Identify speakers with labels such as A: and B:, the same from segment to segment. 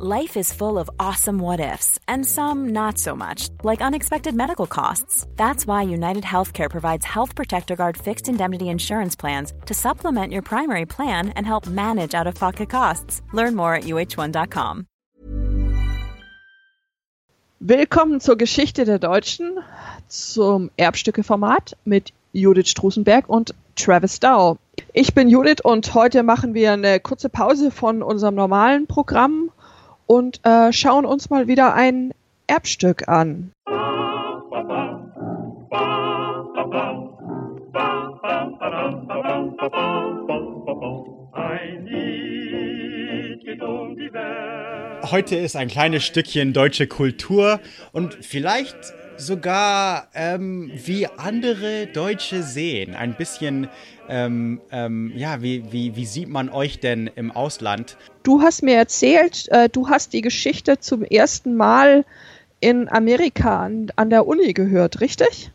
A: Life is full of awesome what ifs, and some not so much, like unexpected medical costs. That's why United Healthcare provides Health Protector Guard fixed indemnity insurance plans to supplement your primary plan and help manage out of pocket costs. Learn more at uh1.com.
B: Willkommen zur Geschichte der Deutschen, zum Erbstücke-Format mit Judith Strusenberg und Travis Dow. Ich bin Judith und heute machen wir eine kurze Pause von unserem normalen Programm und äh, schauen uns mal wieder ein Erbstück an.
C: Heute ist ein kleines Stückchen deutsche Kultur und vielleicht sogar ähm, wie andere Deutsche sehen. Ein bisschen, ähm, ähm, ja, wie, wie, wie sieht man euch denn im Ausland?
B: Du hast mir erzählt, äh, du hast die Geschichte zum ersten Mal in Amerika an, an der Uni gehört, richtig?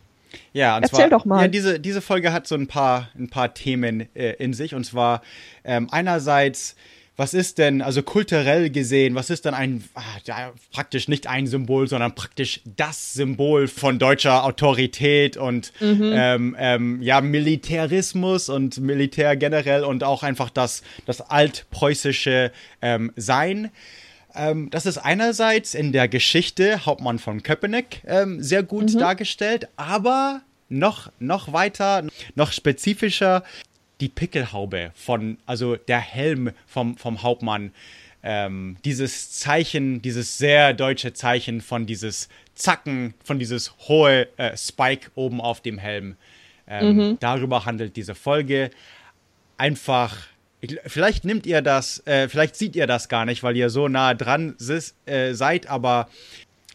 C: Ja,
B: Erzähl
C: zwar,
B: doch mal.
C: Ja, diese, diese Folge hat so ein paar, ein paar Themen äh, in sich. Und zwar ähm, einerseits was ist denn, also kulturell gesehen, was ist denn ein, ah, ja, praktisch nicht ein Symbol, sondern praktisch das Symbol von deutscher Autorität und mhm. ähm, ähm, ja, Militarismus und Militär generell und auch einfach das, das altpreußische ähm, Sein. Ähm, das ist einerseits in der Geschichte Hauptmann von Köpenick ähm, sehr gut mhm. dargestellt, aber noch, noch weiter, noch spezifischer die Pickelhaube von, also der Helm vom, vom Hauptmann. Ähm, dieses Zeichen, dieses sehr deutsche Zeichen von dieses Zacken, von dieses hohe äh, Spike oben auf dem Helm. Ähm, mhm. Darüber handelt diese Folge. Einfach, ich, vielleicht nimmt ihr das, äh, vielleicht seht ihr das gar nicht, weil ihr so nah dran äh, seid, aber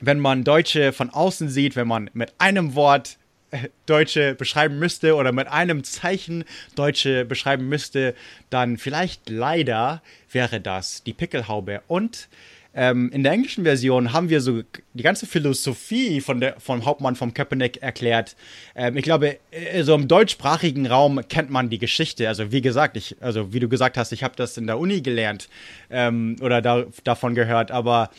C: wenn man Deutsche von außen sieht, wenn man mit einem Wort Deutsche beschreiben müsste oder mit einem Zeichen Deutsche beschreiben müsste, dann vielleicht leider wäre das die Pickelhaube. Und ähm, in der englischen Version haben wir so die ganze Philosophie von der, vom Hauptmann vom Köpenick erklärt. Ähm, ich glaube, äh, so im deutschsprachigen Raum kennt man die Geschichte. Also wie gesagt, ich, also wie du gesagt hast, ich habe das in der Uni gelernt ähm, oder da, davon gehört, aber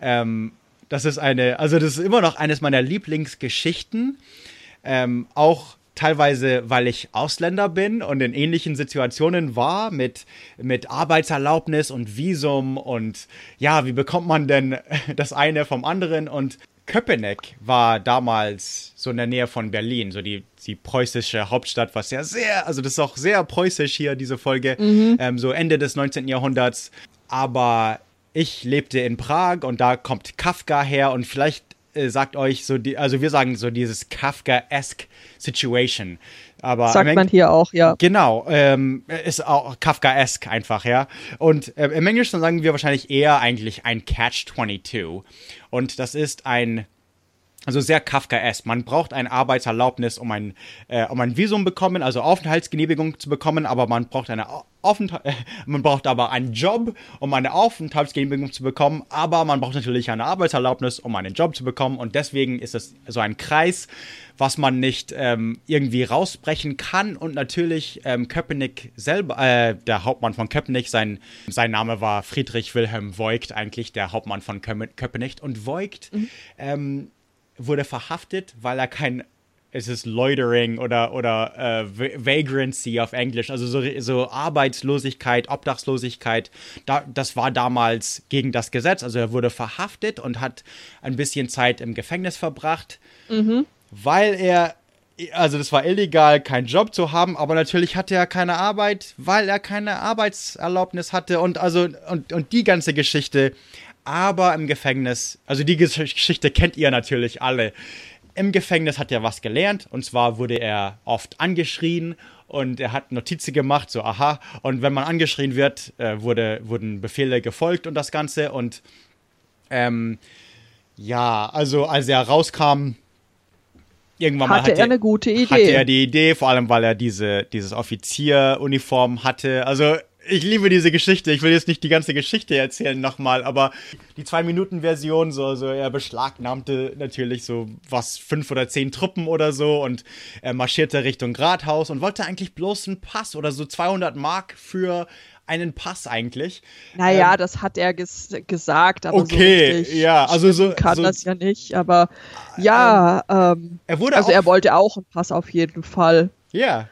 C: ähm, das ist eine, also das ist immer noch eines meiner Lieblingsgeschichten. Ähm, auch teilweise, weil ich Ausländer bin und in ähnlichen Situationen war mit, mit Arbeitserlaubnis und Visum und ja, wie bekommt man denn das eine vom anderen und Köpenick war damals so in der Nähe von Berlin, so die, die preußische Hauptstadt, was ja sehr, also das ist auch sehr preußisch hier, diese Folge, mhm. ähm, so Ende des 19. Jahrhunderts. Aber ich lebte in Prag und da kommt Kafka her und vielleicht äh, sagt euch so, die, also wir sagen so dieses Kafka-esque Situation. Aber
B: sagt man hier auch, ja.
C: Genau, ähm, ist auch Kafka-esque einfach, ja. Und äh, im Englischen sagen wir wahrscheinlich eher eigentlich ein Catch-22. Und das ist ein also sehr Kafkaesk. Man braucht eine Arbeitserlaubnis, um ein, äh, um ein Visum bekommen, also Aufenthaltsgenehmigung zu bekommen, aber man braucht eine äh, man braucht aber einen Job, um eine Aufenthaltsgenehmigung zu bekommen, aber man braucht natürlich eine Arbeitserlaubnis, um einen Job zu bekommen und deswegen ist es so ein Kreis, was man nicht ähm, irgendwie rausbrechen kann und natürlich ähm, Köpenick selber, äh, der Hauptmann von Köpenick, sein, sein Name war Friedrich Wilhelm Voigt eigentlich, der Hauptmann von Köpenick und Voigt mhm. ähm, wurde verhaftet, weil er kein es ist Loitering oder, oder äh, Vagrancy auf Englisch, also so, so Arbeitslosigkeit, Obdachlosigkeit. Da, das war damals gegen das Gesetz. Also er wurde verhaftet und hat ein bisschen Zeit im Gefängnis verbracht, mhm. weil er, also das war illegal, keinen Job zu haben, aber natürlich hatte er keine Arbeit, weil er keine Arbeitserlaubnis hatte und also und, und die ganze Geschichte aber im Gefängnis, also die Geschichte kennt ihr natürlich alle. Im Gefängnis hat er was gelernt und zwar wurde er oft angeschrien und er hat Notizen gemacht, so aha. Und wenn man angeschrien wird, äh, wurde, wurden Befehle gefolgt und das Ganze. Und ähm, ja, also als er rauskam, irgendwann
B: hatte
C: mal hatte
B: er eine gute Idee.
C: Hatte er die Idee, vor allem weil er diese, dieses Offizieruniform hatte. Also ich liebe diese Geschichte. Ich will jetzt nicht die ganze Geschichte erzählen nochmal, aber die Zwei-Minuten-Version, so, so, er beschlagnahmte natürlich so was, fünf oder zehn Truppen oder so und er marschierte Richtung Rathaus und wollte eigentlich bloß einen Pass oder so 200 Mark für einen Pass eigentlich.
B: Naja, ähm, das hat er ges gesagt, aber
C: okay,
B: so
C: ja, also so
B: kann
C: so,
B: das ja nicht, aber ja, ähm, ähm,
C: er wurde
B: also er wollte auch einen Pass auf jeden Fall.
C: Ja,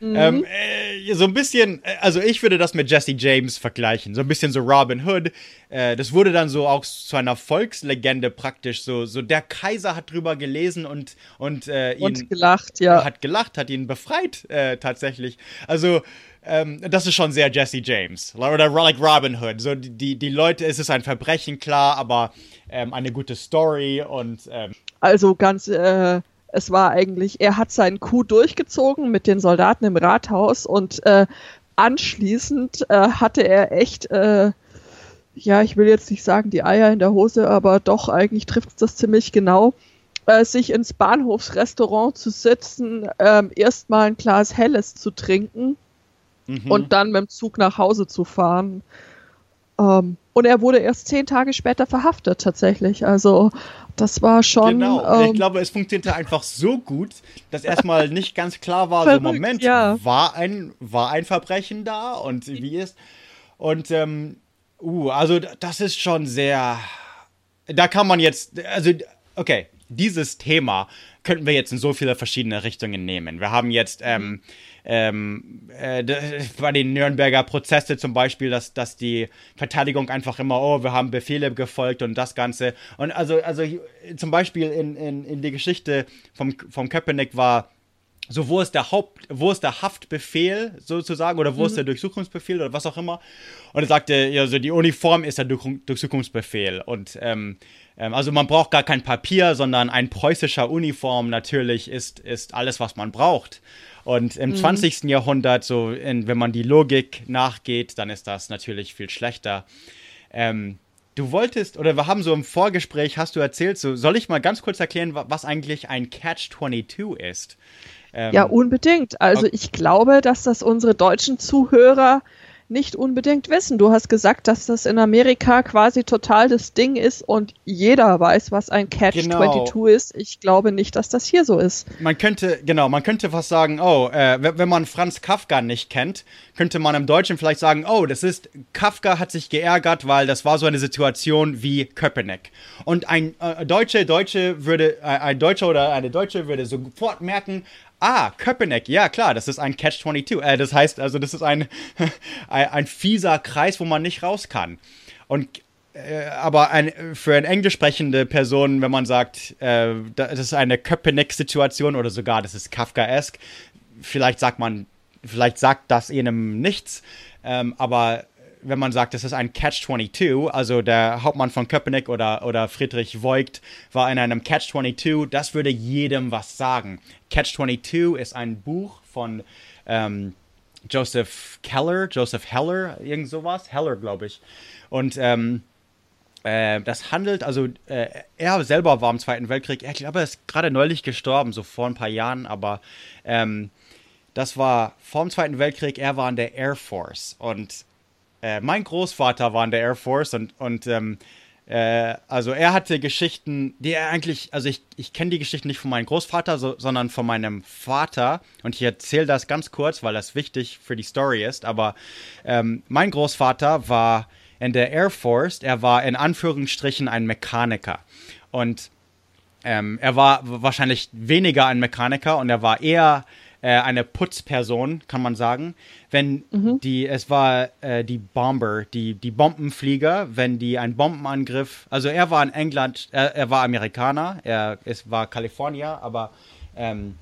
C: Mhm. Ähm, äh, so ein bisschen, äh, also ich würde das mit Jesse James vergleichen, so ein bisschen so Robin Hood. Äh, das wurde dann so auch zu einer Volkslegende praktisch. So, so der Kaiser hat drüber gelesen und und äh, ihn
B: und gelacht, ja,
C: hat gelacht, hat ihn befreit äh, tatsächlich. Also ähm, das ist schon sehr Jesse James oder like Robin Hood. So die die Leute, es ist ein Verbrechen klar, aber ähm, eine gute Story und ähm,
B: also ganz äh, es war eigentlich, er hat seinen Coup durchgezogen mit den Soldaten im Rathaus und äh, anschließend äh, hatte er echt, äh, ja, ich will jetzt nicht sagen die Eier in der Hose, aber doch, eigentlich trifft es das ziemlich genau, äh, sich ins Bahnhofsrestaurant zu sitzen, ähm, erstmal ein Glas Helles zu trinken mhm. und dann mit dem Zug nach Hause zu fahren. Ähm, und er wurde erst zehn Tage später verhaftet, tatsächlich. Also, das war schon.
C: Genau, ähm, ich glaube, es funktionierte einfach so gut, dass erstmal nicht ganz klar war, verrückt, so Moment, ja. war, ein, war ein Verbrechen da und wie ist. Und, ähm, uh, also das ist schon sehr. Da kann man jetzt, also, okay, dieses Thema könnten wir jetzt in so viele verschiedene Richtungen nehmen. Wir haben jetzt ähm, ähm, äh, bei den Nürnberger Prozesse zum Beispiel, dass, dass die Verteidigung einfach immer, oh, wir haben Befehle gefolgt und das Ganze. Und also, also zum Beispiel in, in, in die Geschichte vom, vom Köpenick war, so wo ist der Haupt, wo ist der Haftbefehl sozusagen oder wo mhm. ist der Durchsuchungsbefehl oder was auch immer. Und er sagte, ja, so die Uniform ist der Durchsuchungsbefehl und ähm, ähm, also man braucht gar kein Papier, sondern ein preußischer Uniform natürlich ist, ist alles, was man braucht. Und im mhm. 20. Jahrhundert, so in, wenn man die Logik nachgeht, dann ist das natürlich viel schlechter. Ähm, du wolltest, oder wir haben so im Vorgespräch, hast du erzählt, so soll ich mal ganz kurz erklären, was eigentlich ein Catch-22 ist?
B: Ähm, ja, unbedingt. Also okay. ich glaube, dass das unsere deutschen Zuhörer nicht unbedingt wissen. Du hast gesagt, dass das in Amerika quasi total das Ding ist und jeder weiß, was ein Catch-22 genau. ist. Ich glaube nicht, dass das hier so ist.
C: Man könnte, genau, man könnte fast sagen, oh, äh, wenn man Franz Kafka nicht kennt, könnte man im Deutschen vielleicht sagen, oh, das ist, Kafka hat sich geärgert, weil das war so eine Situation wie Köpenick. Und ein äh, Deutsche, Deutsche würde, äh, ein Deutscher oder eine Deutsche würde sofort merken, Ah, Köpenick, ja klar, das ist ein Catch-22. Äh, das heißt also, das ist ein, ein, fieser Kreis, wo man nicht raus kann. Und äh, aber ein, für eine englisch sprechende Person, wenn man sagt, äh, das ist eine Köpenick-Situation oder sogar das ist Kafkaesk, vielleicht sagt man, vielleicht sagt das ihnen nichts, ähm, aber wenn man sagt, das ist ein Catch-22, also der Hauptmann von Köpenick oder, oder Friedrich Voigt war in einem Catch-22, das würde jedem was sagen. Catch-22 ist ein Buch von ähm, Joseph Keller, Joseph Heller, irgend sowas, Heller, glaube ich. Und ähm, äh, das handelt, also äh, er selber war im Zweiten Weltkrieg, ich glaube, er ist gerade neulich gestorben, so vor ein paar Jahren, aber ähm, das war vor dem Zweiten Weltkrieg, er war in der Air Force und äh, mein Großvater war in der Air Force und, und ähm, äh, also er hatte Geschichten, die er eigentlich, also ich, ich kenne die Geschichten nicht von meinem Großvater, so, sondern von meinem Vater. Und ich erzähle das ganz kurz, weil das wichtig für die Story ist. Aber ähm, mein Großvater war in der Air Force, er war in Anführungsstrichen ein Mechaniker. Und ähm, er war wahrscheinlich weniger ein Mechaniker und er war eher äh, eine Putzperson, kann man sagen. Wenn mhm. die, es war äh, die Bomber, die, die Bombenflieger, wenn die einen Bombenangriff, also er war in England, er, er war Amerikaner, er es war Kalifornier, aber ähm,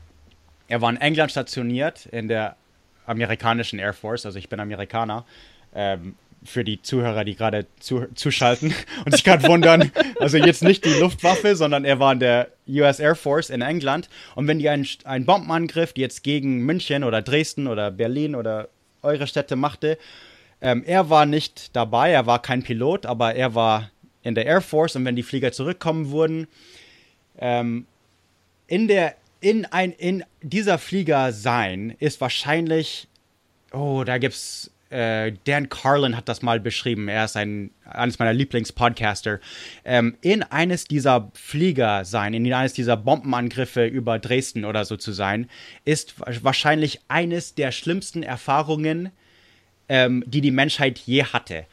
C: er war in England stationiert in der amerikanischen Air Force, also ich bin Amerikaner. Ähm, für die Zuhörer, die gerade zu, zuschalten und sich gerade wundern. Also jetzt nicht die Luftwaffe, sondern er war in der US Air Force in England. Und wenn die einen, einen Bombenangriff jetzt gegen München oder Dresden oder Berlin oder eure Städte machte, ähm, er war nicht dabei, er war kein Pilot, aber er war in der Air Force und wenn die Flieger zurückkommen würden, ähm, in der in ein in dieser Flieger sein ist wahrscheinlich oh da gibt's äh, Dan Carlin hat das mal beschrieben. Er ist ein, eines meiner Lieblingspodcaster. Ähm, in eines dieser Flieger sein, in eines dieser Bombenangriffe über Dresden oder so zu sein, ist wahrscheinlich eines der schlimmsten Erfahrungen ähm, die die Menschheit je hatte.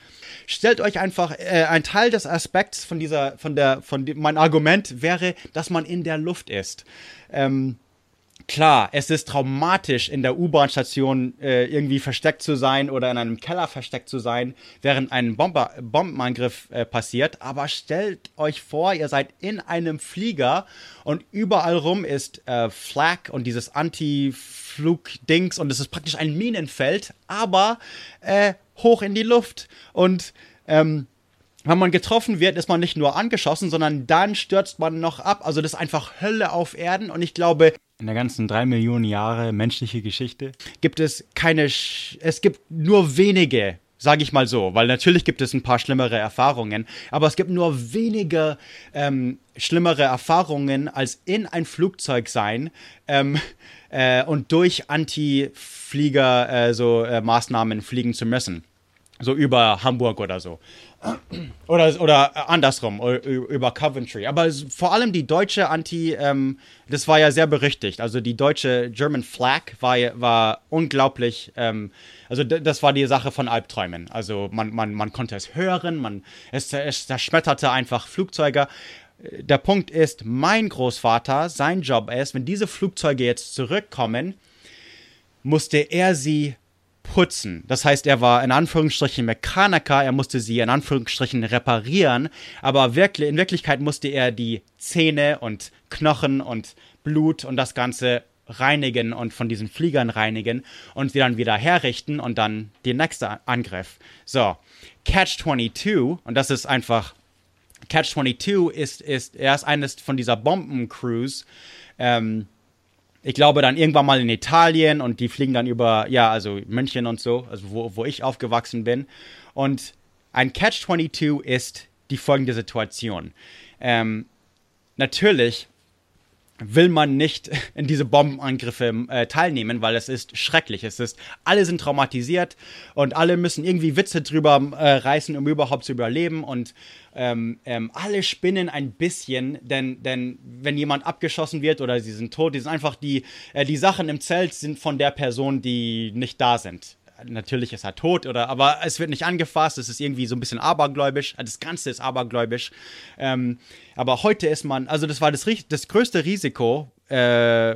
C: Stellt euch einfach, äh, ein Teil des Aspekts von dieser, von der, von dem, mein Argument wäre, dass man in der Luft ist. Ähm, Klar, es ist traumatisch, in der U-Bahn-Station äh, irgendwie versteckt zu sein oder in einem Keller versteckt zu sein, während ein Bomber Bombenangriff äh, passiert. Aber stellt euch vor, ihr seid in einem Flieger und überall rum ist äh, Flak und dieses Anti-Flug-Dings und es ist praktisch ein Minenfeld, aber äh, hoch in die Luft. Und ähm, wenn man getroffen wird, ist man nicht nur angeschossen, sondern dann stürzt man noch ab. Also das ist einfach Hölle auf Erden. Und ich glaube, in der ganzen drei Millionen Jahre menschliche Geschichte gibt es keine, Sch es gibt nur wenige, sage ich mal so, weil natürlich gibt es ein paar schlimmere Erfahrungen, aber es gibt nur wenige ähm, schlimmere Erfahrungen als in ein Flugzeug sein ähm, äh, und durch Anti-Flieger äh, so äh, Maßnahmen fliegen zu müssen. So über Hamburg oder so. Oder, oder andersrum, über Coventry. Aber vor allem die deutsche Anti, ähm, das war ja sehr berüchtigt. Also die deutsche German Flag war, war unglaublich, ähm, also das war die Sache von Albträumen. Also man, man, man konnte es hören, man, es, es zerschmetterte einfach Flugzeuge. Der Punkt ist, mein Großvater, sein Job ist, wenn diese Flugzeuge jetzt zurückkommen, musste er sie putzen. Das heißt, er war in Anführungsstrichen Mechaniker, er musste sie in Anführungsstrichen reparieren, aber wirklich, in Wirklichkeit musste er die Zähne und Knochen und Blut und das Ganze reinigen und von diesen Fliegern reinigen und sie dann wieder herrichten und dann den nächsten Angriff. So, Catch 22, und das ist einfach, Catch 22 ist, ist, er ist eines von dieser Bombencrews, ähm, ich glaube dann irgendwann mal in Italien und die fliegen dann über, ja, also München und so, also wo, wo ich aufgewachsen bin. Und ein Catch-22 ist die folgende Situation. Ähm, natürlich will man nicht in diese Bombenangriffe äh, teilnehmen, weil es ist schrecklich. Es ist, alle sind traumatisiert und alle müssen irgendwie Witze drüber äh, reißen, um überhaupt zu überleben und ähm, ähm, alle spinnen ein bisschen, denn, denn wenn jemand abgeschossen wird oder sie sind tot, die sind einfach die, äh, die Sachen im Zelt sind von der Person, die nicht da sind natürlich ist er tot oder aber es wird nicht angefasst, es ist irgendwie so ein bisschen abergläubisch, das Ganze ist abergläubisch. Ähm, aber heute ist man, also das war das, das größte Risiko, äh,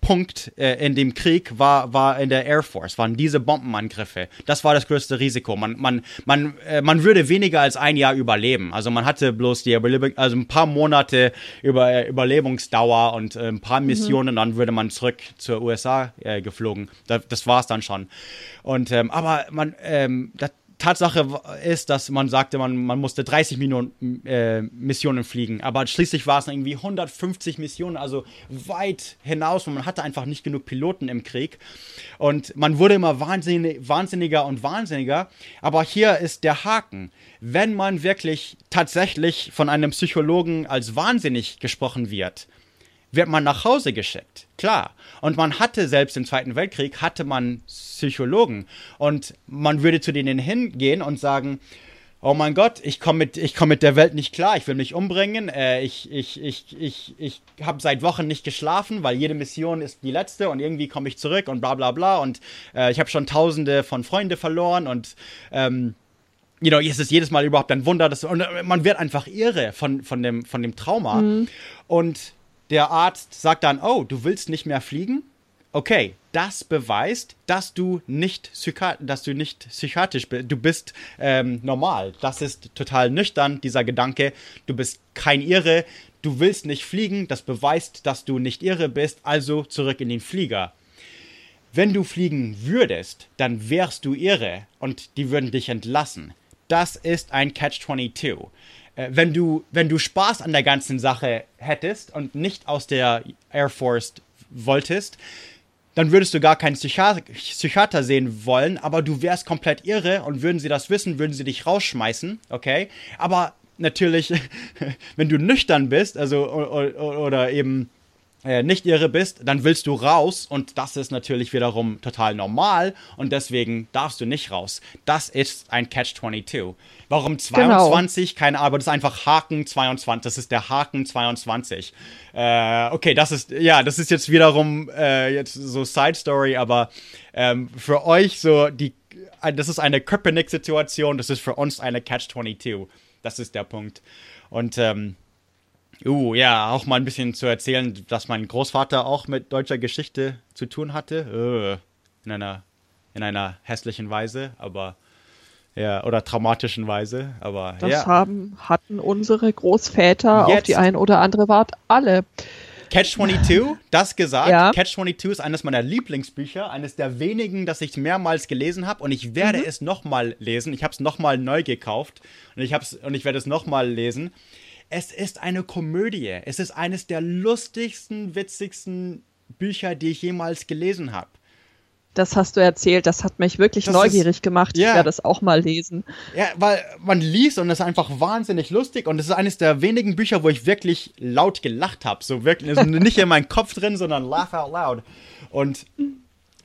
C: Punkt äh, in dem Krieg war, war in der Air Force, waren diese Bombenangriffe. Das war das größte Risiko. Man, man, man, äh, man würde weniger als ein Jahr überleben. Also man hatte bloß die Überlebung, also ein paar Monate über äh, Überlebensdauer und äh, ein paar mhm. Missionen, mhm. dann würde man zurück zur USA äh, geflogen. Das, das war's dann schon. Und ähm, aber man, ähm, das, Tatsache ist, dass man sagte, man, man musste 30 Millionen äh, Missionen fliegen, aber schließlich war es irgendwie 150 Missionen, also weit hinaus und man hatte einfach nicht genug Piloten im Krieg. Und man wurde immer wahnsinnig, wahnsinniger und wahnsinniger, aber hier ist der Haken. Wenn man wirklich tatsächlich von einem Psychologen als wahnsinnig gesprochen wird, wird man nach Hause geschickt. Klar. Und man hatte selbst im Zweiten Weltkrieg, hatte man Psychologen. Und man würde zu denen hingehen und sagen, oh mein Gott, ich komme mit, komm mit der Welt nicht klar, ich will mich umbringen, äh, ich, ich, ich, ich, ich habe seit Wochen nicht geschlafen, weil jede Mission ist die letzte und irgendwie komme ich zurück und bla bla bla und äh, ich habe schon tausende von Freunden verloren und ähm, you know, es ist jedes Mal überhaupt ein Wunder, dass, und äh, man wird einfach irre von, von, dem, von dem Trauma. Mhm. Und der Arzt sagt dann, oh, du willst nicht mehr fliegen? Okay, das beweist, dass du nicht, dass du nicht psychiatrisch bist. Du bist ähm, normal. Das ist total nüchtern, dieser Gedanke. Du bist kein Irre. Du willst nicht fliegen. Das beweist, dass du nicht irre bist. Also zurück in den Flieger. Wenn du fliegen würdest, dann wärst du irre und die würden dich entlassen. Das ist ein Catch-22. Äh, wenn du, wenn du Spaß an der ganzen Sache hättest und nicht aus der Air Force wolltest, dann würdest du gar keinen Psychiater, Psychiater sehen wollen, aber du wärst komplett irre und würden sie das wissen, würden sie dich rausschmeißen, okay? Aber natürlich, wenn du nüchtern bist, also oder, oder eben äh, nicht irre bist, dann willst du raus und das ist natürlich wiederum total normal und deswegen darfst du nicht raus. Das ist ein Catch-22. Warum 22? Genau. Keine Ahnung, das ist einfach Haken 22. Das ist der Haken 22. Äh, okay, das ist, ja, das ist jetzt wiederum äh, jetzt so Side Story, aber ähm, für euch so die das ist eine Köpenick-Situation, das ist für uns eine Catch-22. Das ist der Punkt. Und, ähm, uh, ja, auch mal ein bisschen zu erzählen, dass mein Großvater auch mit deutscher Geschichte zu tun hatte. Uh, in einer, in einer hässlichen Weise, aber ja, oder traumatischen Weise, aber
B: das
C: ja.
B: haben, hatten unsere Großväter
C: Jetzt-
B: auf die ein oder andere Art alle.
C: Catch 22, das gesagt.
B: Ja.
C: Catch 22 ist eines meiner Lieblingsbücher, eines der wenigen, das ich mehrmals gelesen habe und ich werde es nochmal lesen. Ich habe es nochmal neu gekauft und ich, hab's, und ich werde es nochmal lesen. Es ist eine Komödie. Es ist eines der lustigsten, witzigsten Bücher, die ich jemals gelesen habe.
B: Das hast du erzählt, das hat mich wirklich
C: Das
B: neugierig
C: ist-
B: gemacht.
C: ja.
B: Ich werde das auch mal lesen.
C: Ja, weil man liest und es ist einfach wahnsinnig lustig und es ist eines der wenigen Bücher, wo ich wirklich laut gelacht habe. So wirklich, also nicht in meinem Kopf drin, sondern laugh out loud. Und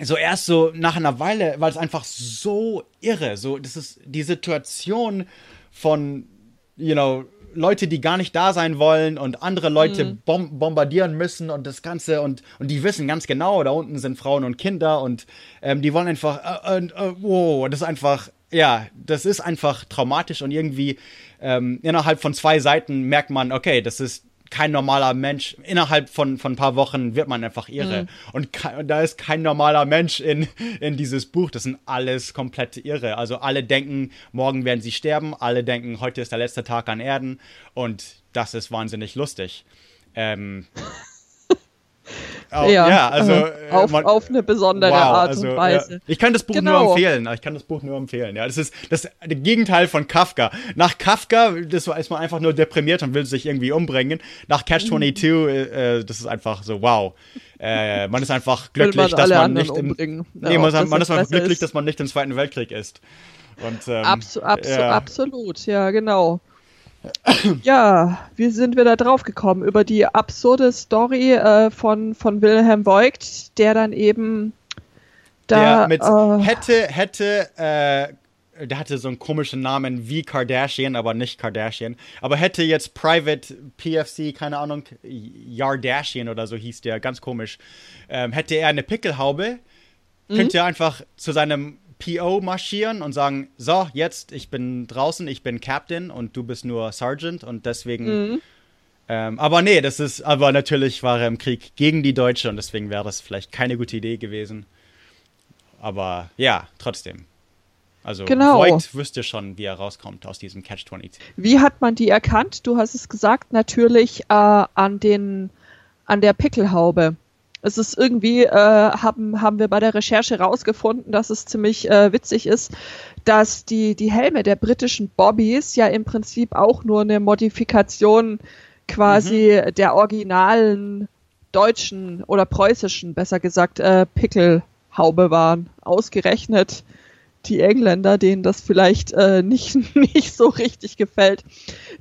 C: so erst so nach einer Weile, weil es einfach so irre, so das ist die Situation von, you know, Leute, die gar nicht da sein wollen und andere Leute bom bombardieren müssen und das Ganze und, und die wissen ganz genau, da unten sind Frauen und Kinder und ähm, die wollen einfach, äh, äh, äh, wow, das ist einfach, ja, das ist einfach traumatisch und irgendwie ähm, innerhalb von zwei Seiten merkt man, okay, das ist kein normaler Mensch. Innerhalb von, von ein paar Wochen wird man einfach irre. Und, ke- und da ist kein normaler Mensch in, in dieses Buch. Das sind alles komplett irre. Also alle denken, morgen werden sie sterben. Alle denken, heute ist der letzte Tag an Erden. Und das ist wahnsinnig lustig. Ähm, oh, ja, also
B: äh,
C: äh,
B: auf,
C: man-
B: auf eine besondere
C: Wow,
B: Art
C: also,
B: und Weise.
C: Ja. Ich kann das Buch
B: Genau.
C: nur empfehlen. Ich kann das Buch nur empfehlen. Ja, das ist das Gegenteil von Kafka. Nach Kafka, das ist man einfach nur deprimiert und will sich irgendwie umbringen. Nach Catch 22, äh, äh, das ist einfach so wow. Äh, man ist einfach glücklich,
B: man
C: dass man nicht im,
B: umbringen.
C: nee,
B: Ja,
C: man,
B: das
C: man
B: jetzt
C: ist einfach glücklich,
B: ist.
C: dass man nicht im Zweiten Weltkrieg ist. Und, ähm,
B: Abs abs
C: ja.
B: Absolut, ja, genau. Ja, wie sind wir da drauf gekommen? Über die absurde Story äh, von, von Wilhelm Voigt, der dann eben da.
C: der mit
B: äh,
C: hätte, hätte, äh, der hatte so einen komischen Namen wie Kardashian, aber nicht Kardashian. Aber hätte jetzt Private PFC, keine Ahnung, Yardashian oder so hieß der, ganz komisch. Ähm, hätte er eine Pickelhaube, könnte er einfach zu seinem PO marschieren und sagen, so, jetzt, ich bin draußen, ich bin Captain und du bist nur Sergeant und deswegen ähm, aber nee, das ist, aber natürlich war er im Krieg gegen die Deutsche und deswegen wäre das vielleicht keine gute Idee gewesen. Aber ja, trotzdem. Also
B: Genau.
C: Voigt wüsste schon, wie er rauskommt aus diesem Catch-22.
B: Wie hat man die erkannt? Du hast es gesagt, natürlich äh, an den an der Pickelhaube. Es ist irgendwie, äh, haben, haben wir bei der Recherche rausgefunden, dass es ziemlich äh, witzig ist, dass die, die Helme der britischen Bobbys ja im Prinzip auch nur eine Modifikation quasi der originalen deutschen oder preußischen, besser gesagt, äh, Pickelhaube waren. Ausgerechnet die Engländer, denen das vielleicht äh, nicht, nicht so richtig gefällt.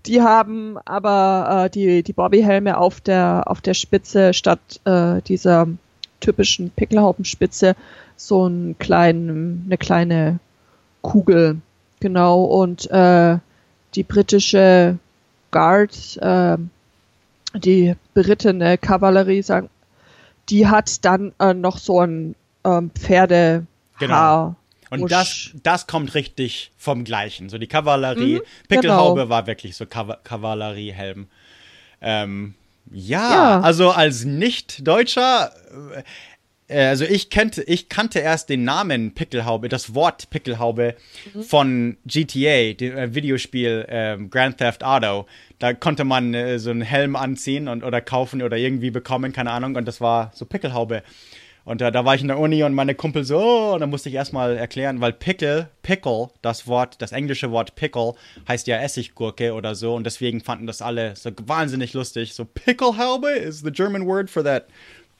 B: Die haben aber äh, die, die Bobbyhelme auf der, auf der Spitze statt äh, dieser typischen Pickelhaubenspitze so einen kleinen, eine kleine Kugel. Genau, und äh, die britische Guard, äh, die berittene Kavallerie, sagen, die hat dann äh, noch so ein ähm, Pferde
C: Genau. Und
B: Wusch.
C: das, das kommt richtig vom Gleichen. So die Kavallerie,
B: Mhm,
C: Pickelhaube
B: genau.
C: war wirklich so Kav Kavalleriehelm. Ähm, ja,
B: Ja.
C: also als Nicht-Deutscher, äh, also ich kannte, ich kannte erst den Namen Pickelhaube, das Wort Pickelhaube
B: Mhm.
C: von GTA, dem äh, Videospiel ähm, Grand Theft Auto. Da konnte man äh, so einen Helm anziehen und oder kaufen oder irgendwie bekommen, keine Ahnung, und das war so Pickelhaube. Und äh, da war ich in der Uni und meine Kumpel so, oh, und dann musste ich erstmal erklären, weil Pickle, Pickle, das Wort, das englische Wort Pickle heißt ja Essiggurke oder so und deswegen fanden das alle so wahnsinnig lustig. So Picklehaube is the German word for that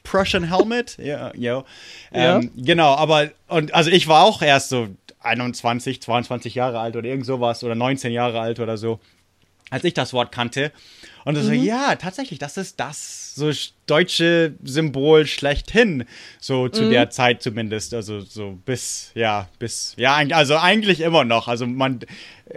C: Prussian helmet. Ja, yo.
B: Ja.
C: Ähm, genau, aber und also ich war auch erst so 21, 22 Jahre alt oder irgend sowas oder 19 Jahre alt oder so als ich das Wort kannte. Und so, ja, tatsächlich, das ist das so sch- deutsche Symbol schlechthin, so zu der Zeit zumindest. Also so bis, ja, bis, ja, also eigentlich immer noch. Also man,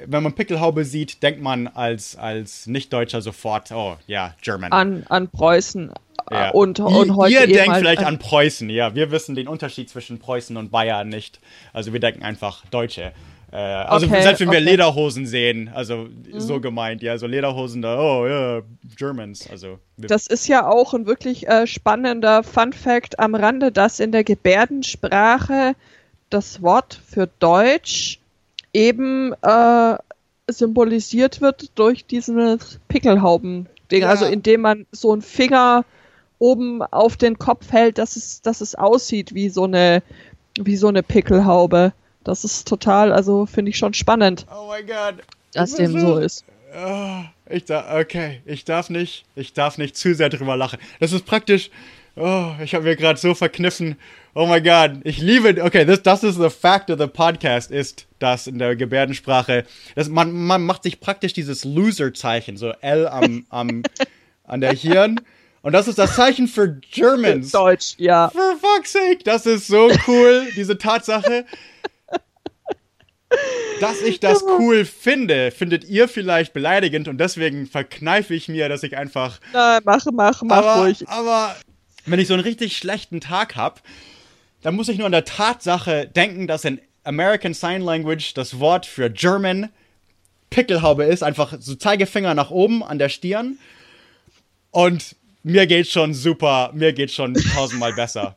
C: wenn man Pickelhaube sieht, denkt man als, als Nicht-Deutscher sofort, oh ja, German.
B: an, an Preußen.
C: Ja.
B: Und, und heute
C: Ihr denkt
B: halt
C: vielleicht
B: an
C: Preußen, ja. Wir wissen den Unterschied zwischen Preußen und Bayern nicht. Also wir denken einfach Deutsche. Äh, also
B: Okay,
C: selbst wenn wir
B: okay. Mhm.
C: Lederhosen sehen, also so gemeint, ja, so Lederhosen da, oh ja, Germans, also. wir-
B: Das ist ja auch ein wirklich äh, spannender Fun Fact am Rande, dass in der Gebärdensprache das Wort für Deutsch eben äh, symbolisiert wird durch dieses Pickelhauben-Ding.
C: Ja.
B: Also indem man so einen Finger oben auf den Kopf hält, dass es, dass es aussieht wie so eine, wie so eine Pickelhaube. Das ist total, also finde ich schon spannend,
C: oh mein Gott.
B: dass dem so ist.
C: Ah, ich da, okay, ich darf nicht, ich darf nicht zu sehr drüber lachen. Das ist praktisch, oh, ich habe mir gerade so verkniffen. Oh mein Gott, ich liebe, okay, das, das ist the fact of the podcast, ist, dass in der Gebärdensprache, dass man, man macht sich praktisch dieses Loser-Zeichen, so L am, am, an der Hirn. Und das ist das Zeichen für Germans.
B: Deutsch, ja.
C: For fuck's sake, das ist so cool, diese Tatsache. Dass ich das cool finde, findet ihr vielleicht beleidigend und deswegen verkneife ich mir, dass ich einfach.
B: Na, mach, mach, mach
C: Aber,
B: ruhig.
C: aber wenn ich so einen richtig schlechten Tag habe, dann muss ich nur an der Tatsache denken, dass in American Sign Language das Wort für German Pickelhaube ist. Einfach so Zeigefinger nach oben an der Stirn. Und mir geht schon super, mir geht schon tausendmal besser.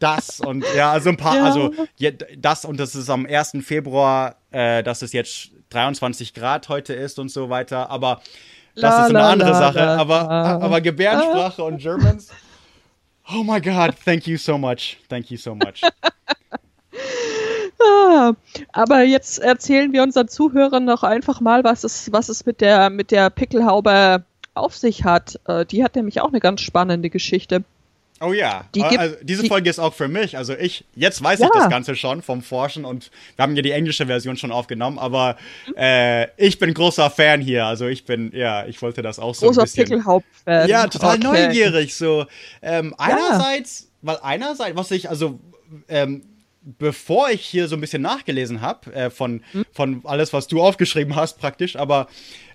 C: Das und ja, also ein paar,
B: Ja.
C: also je, das und das ist am 1. Februar, äh, dass es jetzt 23 Grad heute ist und so weiter, aber das
B: La,
C: ist eine
B: la,
C: andere
B: la,
C: Sache. aber, aber Gebärdensprache und Germans, oh my God, thank you so much, thank you so much.
B: Ah, aber jetzt erzählen wir unseren Zuhörern noch einfach mal, was es, was es mit der, mit der Pickelhaube auf sich hat. Äh, die hat nämlich auch eine ganz spannende Geschichte.
C: Oh ja,
B: Die gibt-
C: also diese
B: die-
C: Folge ist auch für mich. Also ich, jetzt weiß
B: Ja.
C: ich das Ganze schon vom Forschen und wir haben ja die englische Version schon aufgenommen, aber äh, ich bin großer Fan hier. Also ich bin, ja, ich wollte das auch so ein
B: Großer. Pickelhaupt-Fan.
C: Ja, total
B: Okay.
C: neugierig. So, ähm, einerseits, weil einerseits, was ich, also, ähm, bevor ich hier so ein bisschen nachgelesen habe, äh, von, von alles, was du aufgeschrieben hast, praktisch, aber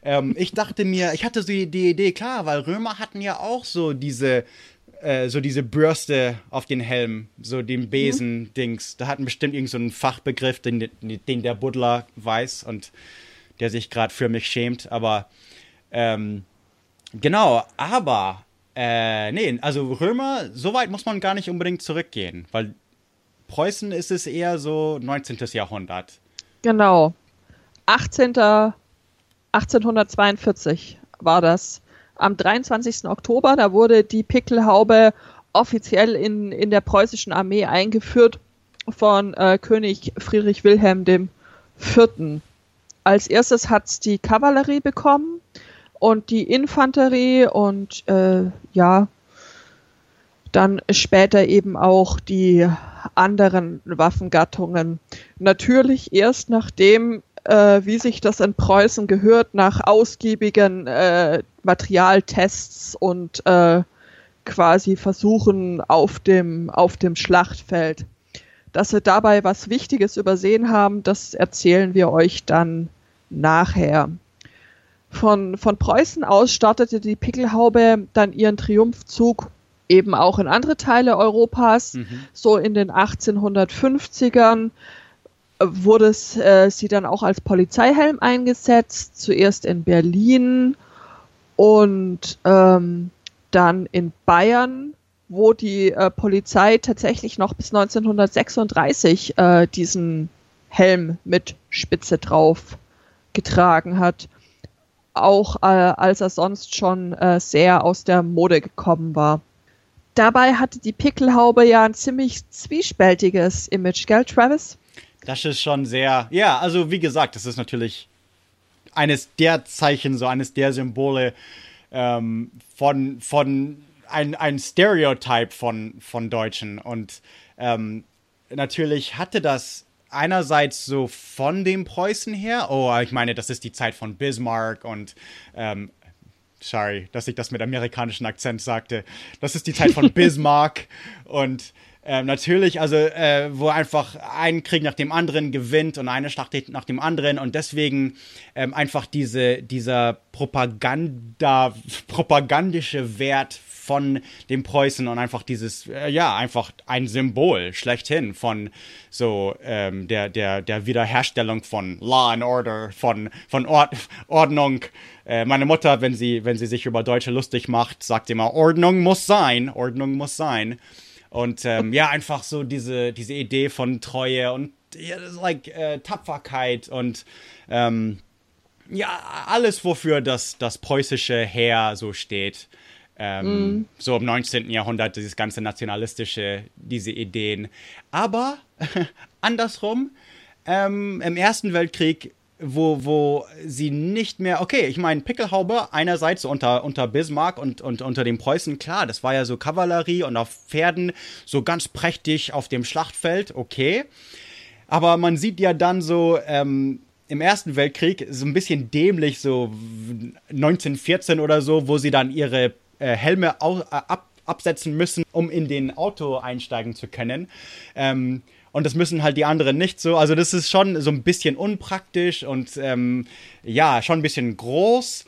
C: ähm, ich dachte mir, ich hatte so die, die Idee, klar, weil Römer hatten ja auch so diese, äh, so diese Bürste auf den Helm, so den Besen-Dings. Da hatten bestimmt irgend so einen Fachbegriff, den, den der Buddler weiß und der sich gerade für mich schämt, aber ähm, Genau, aber äh, nee, also Römer, so weit muss man gar nicht unbedingt zurückgehen, weil Preußen ist es eher so 19. Jahrhundert.
B: Genau. 18. 1842 war das. Am 23. Oktober, da wurde die Pickelhaube offiziell in, in der preußischen Armee eingeführt von äh, König Friedrich Wilhelm IV. Als erstes hat's die Kavallerie bekommen und die Infanterie und äh, ja, dann später eben auch die anderen Waffengattungen. Natürlich erst nachdem, äh, wie sich das in Preußen gehört, nach ausgiebigen äh, Materialtests und äh, quasi Versuchen auf dem, auf dem Schlachtfeld. Dass sie dabei was Wichtiges übersehen haben, das erzählen wir euch dann nachher. Von, von Preußen aus startete die Pickelhaube dann ihren Triumphzug eben auch in andere Teile Europas. So in den 1850ern wurde es, äh, sie dann auch als Polizeihelm eingesetzt, zuerst in Berlin und ähm, dann in Bayern, wo die äh, Polizei tatsächlich noch bis 1936 äh, diesen Helm mit Spitze drauf getragen hat, auch äh, als er sonst schon äh, sehr aus der Mode gekommen war. Dabei hatte die Pickelhaube ja ein ziemlich zwiespältiges Image, gell, Travis?
C: Das ist schon sehr, ja, also wie gesagt, das ist natürlich eines der Zeichen, so eines der Symbole ähm, von, von ein, ein Stereotype von, von Deutschen. Und ähm, natürlich hatte das einerseits so von dem Preußen her, oh, ich meine, das ist die Zeit von Bismarck und ähm, sorry, dass ich das mit amerikanischem Akzent sagte. Das ist die Zeit von Bismarck und ähm, natürlich, also äh, wo einfach ein Krieg nach dem anderen gewinnt und eine Schlacht nach dem anderen und deswegen ähm, einfach diese, dieser Propaganda, propagandische Wert von dem Preußen und einfach dieses, äh, ja, einfach ein Symbol schlechthin von so ähm, der, der, der Wiederherstellung von Law and Order, von, von Ord Ordnung. Äh, meine Mutter, wenn sie, wenn sie sich über Deutsche lustig macht, sagt immer, Ordnung muss sein, Ordnung muss sein. Und ähm, ja, einfach so diese, diese Idee von Treue und ja, like, äh, Tapferkeit und ähm, ja, alles, wofür das, das preußische Heer so steht. Ähm, mm. So im 19. Jahrhundert, dieses ganze nationalistische, diese Ideen. Aber andersrum, ähm, im Ersten Weltkrieg wo, wo sie nicht mehr, okay, ich meine, Pickelhaube einerseits unter, unter Bismarck und, und unter den Preußen, klar, das war ja so Kavallerie und auf Pferden, so ganz prächtig auf dem Schlachtfeld, okay. Aber man sieht ja dann so ähm, im Ersten Weltkrieg so ein bisschen dämlich, so 1914 oder so, wo sie dann ihre äh, Helme au, äh, ab, absetzen müssen, um in den Auto einsteigen zu können. Ähm, und das müssen halt die anderen nicht so. Also das ist schon so ein bisschen unpraktisch und ähm, ja, schon ein bisschen groß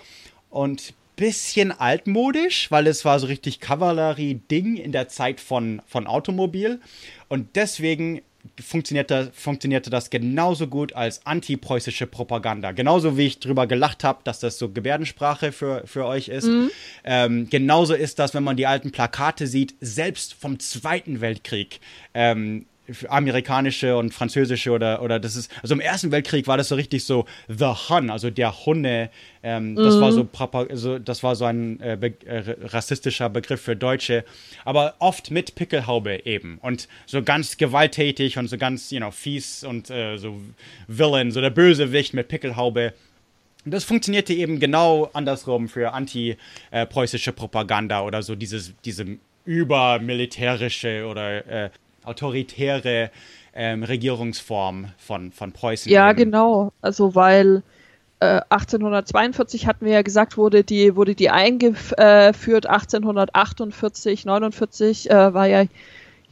C: und bisschen altmodisch, weil es war so richtig Kavallerie-Ding in der Zeit von, von Automobil. Und deswegen funktionierte, funktionierte das genauso gut als antipreußische Propaganda. Genauso wie ich drüber gelacht habe, dass das so Gebärdensprache für, für euch ist. Mhm. Ähm, genauso ist das, wenn man die alten Plakate sieht, selbst vom Zweiten Weltkrieg. Ähm, amerikanische und französische oder, oder das ist, also im Ersten Weltkrieg war das so richtig so The Hun, also der Hunne, ähm, das war so, also das war so ein äh, be äh, rassistischer Begriff für Deutsche, aber oft mit Pickelhaube eben und so ganz gewalttätig und so ganz, you know, fies und äh, so Villain, so der Bösewicht mit Pickelhaube. Das funktionierte eben genau andersrum für anti-preußische Propaganda oder so dieses, diese übermilitärische oder äh, autoritäre ähm, Regierungsform von, von Preußen.
B: Ja, eben. genau. Also weil äh, 1842 hatten wir ja gesagt, wurde die, wurde die eingeführt, 1848, 49 äh, war ja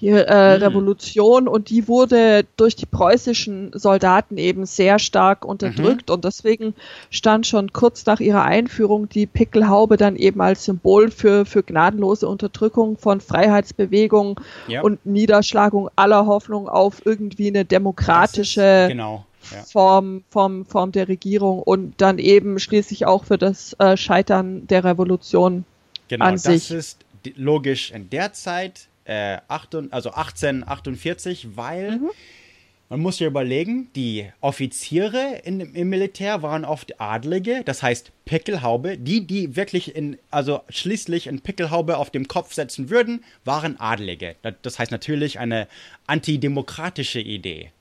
B: hier äh, mhm. Revolution und die wurde durch die preußischen Soldaten eben sehr stark unterdrückt mhm. und deswegen stand schon kurz nach ihrer Einführung die Pickelhaube dann eben als Symbol für, für gnadenlose Unterdrückung von Freiheitsbewegungen ja. und Niederschlagung aller Hoffnung auf irgendwie eine demokratische
C: genau.
B: ja. Form, Form, Form der Regierung und dann eben schließlich auch für das äh, Scheitern der Revolution
C: genau,
B: an sich.
C: Das ist logisch in der Zeit äh, 8, also 1848, weil mhm. man muss ja überlegen, die Offiziere in, im Militär waren oft Adlige, das heißt Pickelhaube. Die, die wirklich in, also schließlich in Pickelhaube auf dem Kopf setzen würden, waren Adlige. Das heißt natürlich eine antidemokratische Idee.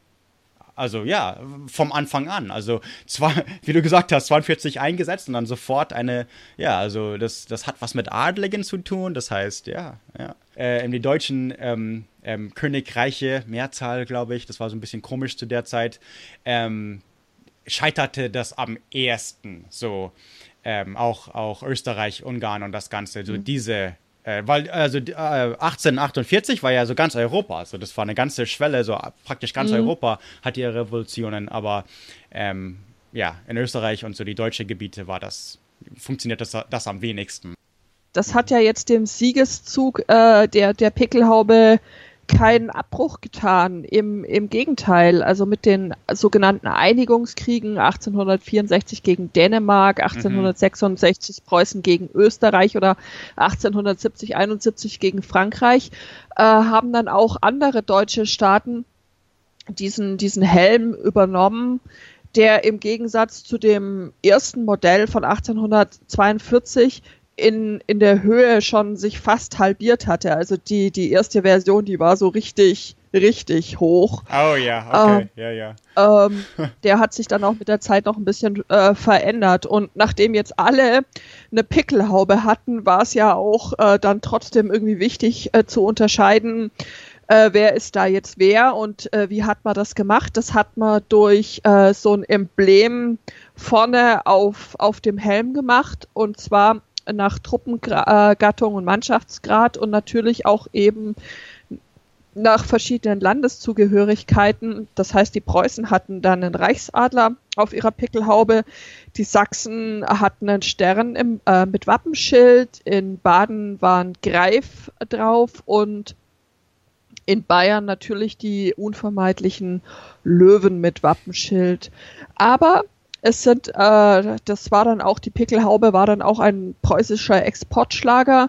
C: Also ja, vom Anfang an. Also zwar, wie du gesagt hast, 42 eingesetzt und dann sofort eine, ja, also das, das hat was mit Adligen zu tun. Das heißt, ja, ja. Äh, die deutschen ähm, ähm, Königreiche, Mehrzahl, glaube ich, das war so ein bisschen komisch zu der Zeit, ähm, scheiterte das am ehesten. So, ähm, auch, auch Österreich, Ungarn und das Ganze, so mhm. diese äh, weil, also äh, 1848 war ja so ganz Europa, also das war eine ganze Schwelle, so praktisch ganz mhm. Europa hat ihre Revolutionen, aber ähm, ja, in Österreich und so die deutschen Gebiete war das, funktioniert das, das am wenigsten.
B: Das hat ja jetzt dem Siegeszug äh, der, der Pickelhaube keinen Abbruch getan. Im, Im Gegenteil, also mit den sogenannten Einigungskriegen 1864 gegen Dänemark, 1866 mhm. Preußen gegen Österreich oder 1870, 71 gegen Frankreich, äh, haben dann auch andere deutsche Staaten diesen, diesen Helm übernommen, der im Gegensatz zu dem ersten Modell von 1842 in, in der Höhe schon sich fast halbiert hatte. Also die, die erste Version, die war so richtig, richtig hoch.
C: Oh ja, okay, ähm, ja, ja.
B: Ähm, der hat sich dann auch mit der Zeit noch ein bisschen äh, verändert. Und nachdem jetzt alle eine Pickelhaube hatten, war es ja auch äh, dann trotzdem irgendwie wichtig äh, zu unterscheiden, äh, wer ist da jetzt wer und äh, wie hat man das gemacht? Das hat man durch äh, so ein Emblem vorne auf, auf dem Helm gemacht. Und zwar nach Truppengattung und Mannschaftsgrad und natürlich auch eben nach verschiedenen Landeszugehörigkeiten. Das heißt, die Preußen hatten dann einen Reichsadler auf ihrer Pickelhaube, die Sachsen hatten einen Stern im, äh, mit Wappenschild, in Baden war ein Greif drauf und in Bayern natürlich die unvermeidlichen Löwen mit Wappenschild. Aber es sind, äh, das war dann auch, die Pickelhaube war dann auch ein preußischer Exportschlager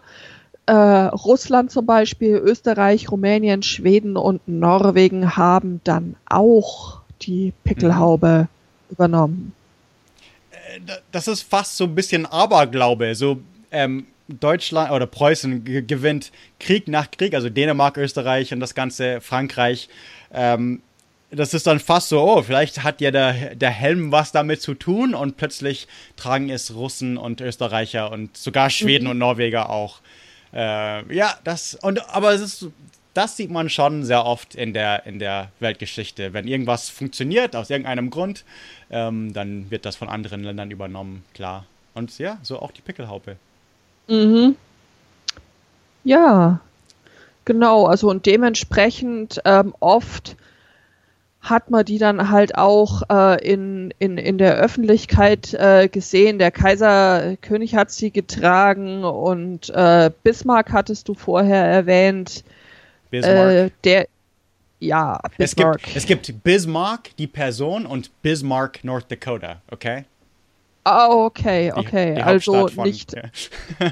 B: äh, Russland zum Beispiel, Österreich, Rumänien, Schweden und Norwegen haben dann auch die Pickelhaube mhm. übernommen.
C: Äh, das ist fast so ein bisschen Aberglaube. So ähm, Deutschland oder Preußen gewinnt Krieg nach Krieg, also Dänemark, Österreich und das ganze Frankreich. Ähm, das ist dann fast so, oh, vielleicht hat ja der, der Helm was damit zu tun und plötzlich tragen es Russen und Österreicher und sogar Schweden mhm. und Norweger auch. Äh, ja, das, und, aber es ist, das sieht man schon sehr oft in der, in der Weltgeschichte. Wenn irgendwas funktioniert, aus irgendeinem Grund, ähm, dann wird das von anderen Ländern übernommen, klar. Und ja, so auch die Pickelhaupe.
B: Mhm. Ja, genau, also und dementsprechend ähm, oft hat man die dann halt auch äh, in, in, in der Öffentlichkeit äh, gesehen. Der Kaiserkönig hat sie getragen und äh, Bismarck hattest du vorher erwähnt. Bismarck. Äh, der, ja,
C: Bismarck. Es gibt, es gibt Bismarck, die Person, und Bismarck, North Dakota, okay?
B: Ah, okay, okay. Die, die also von, nicht. Ja.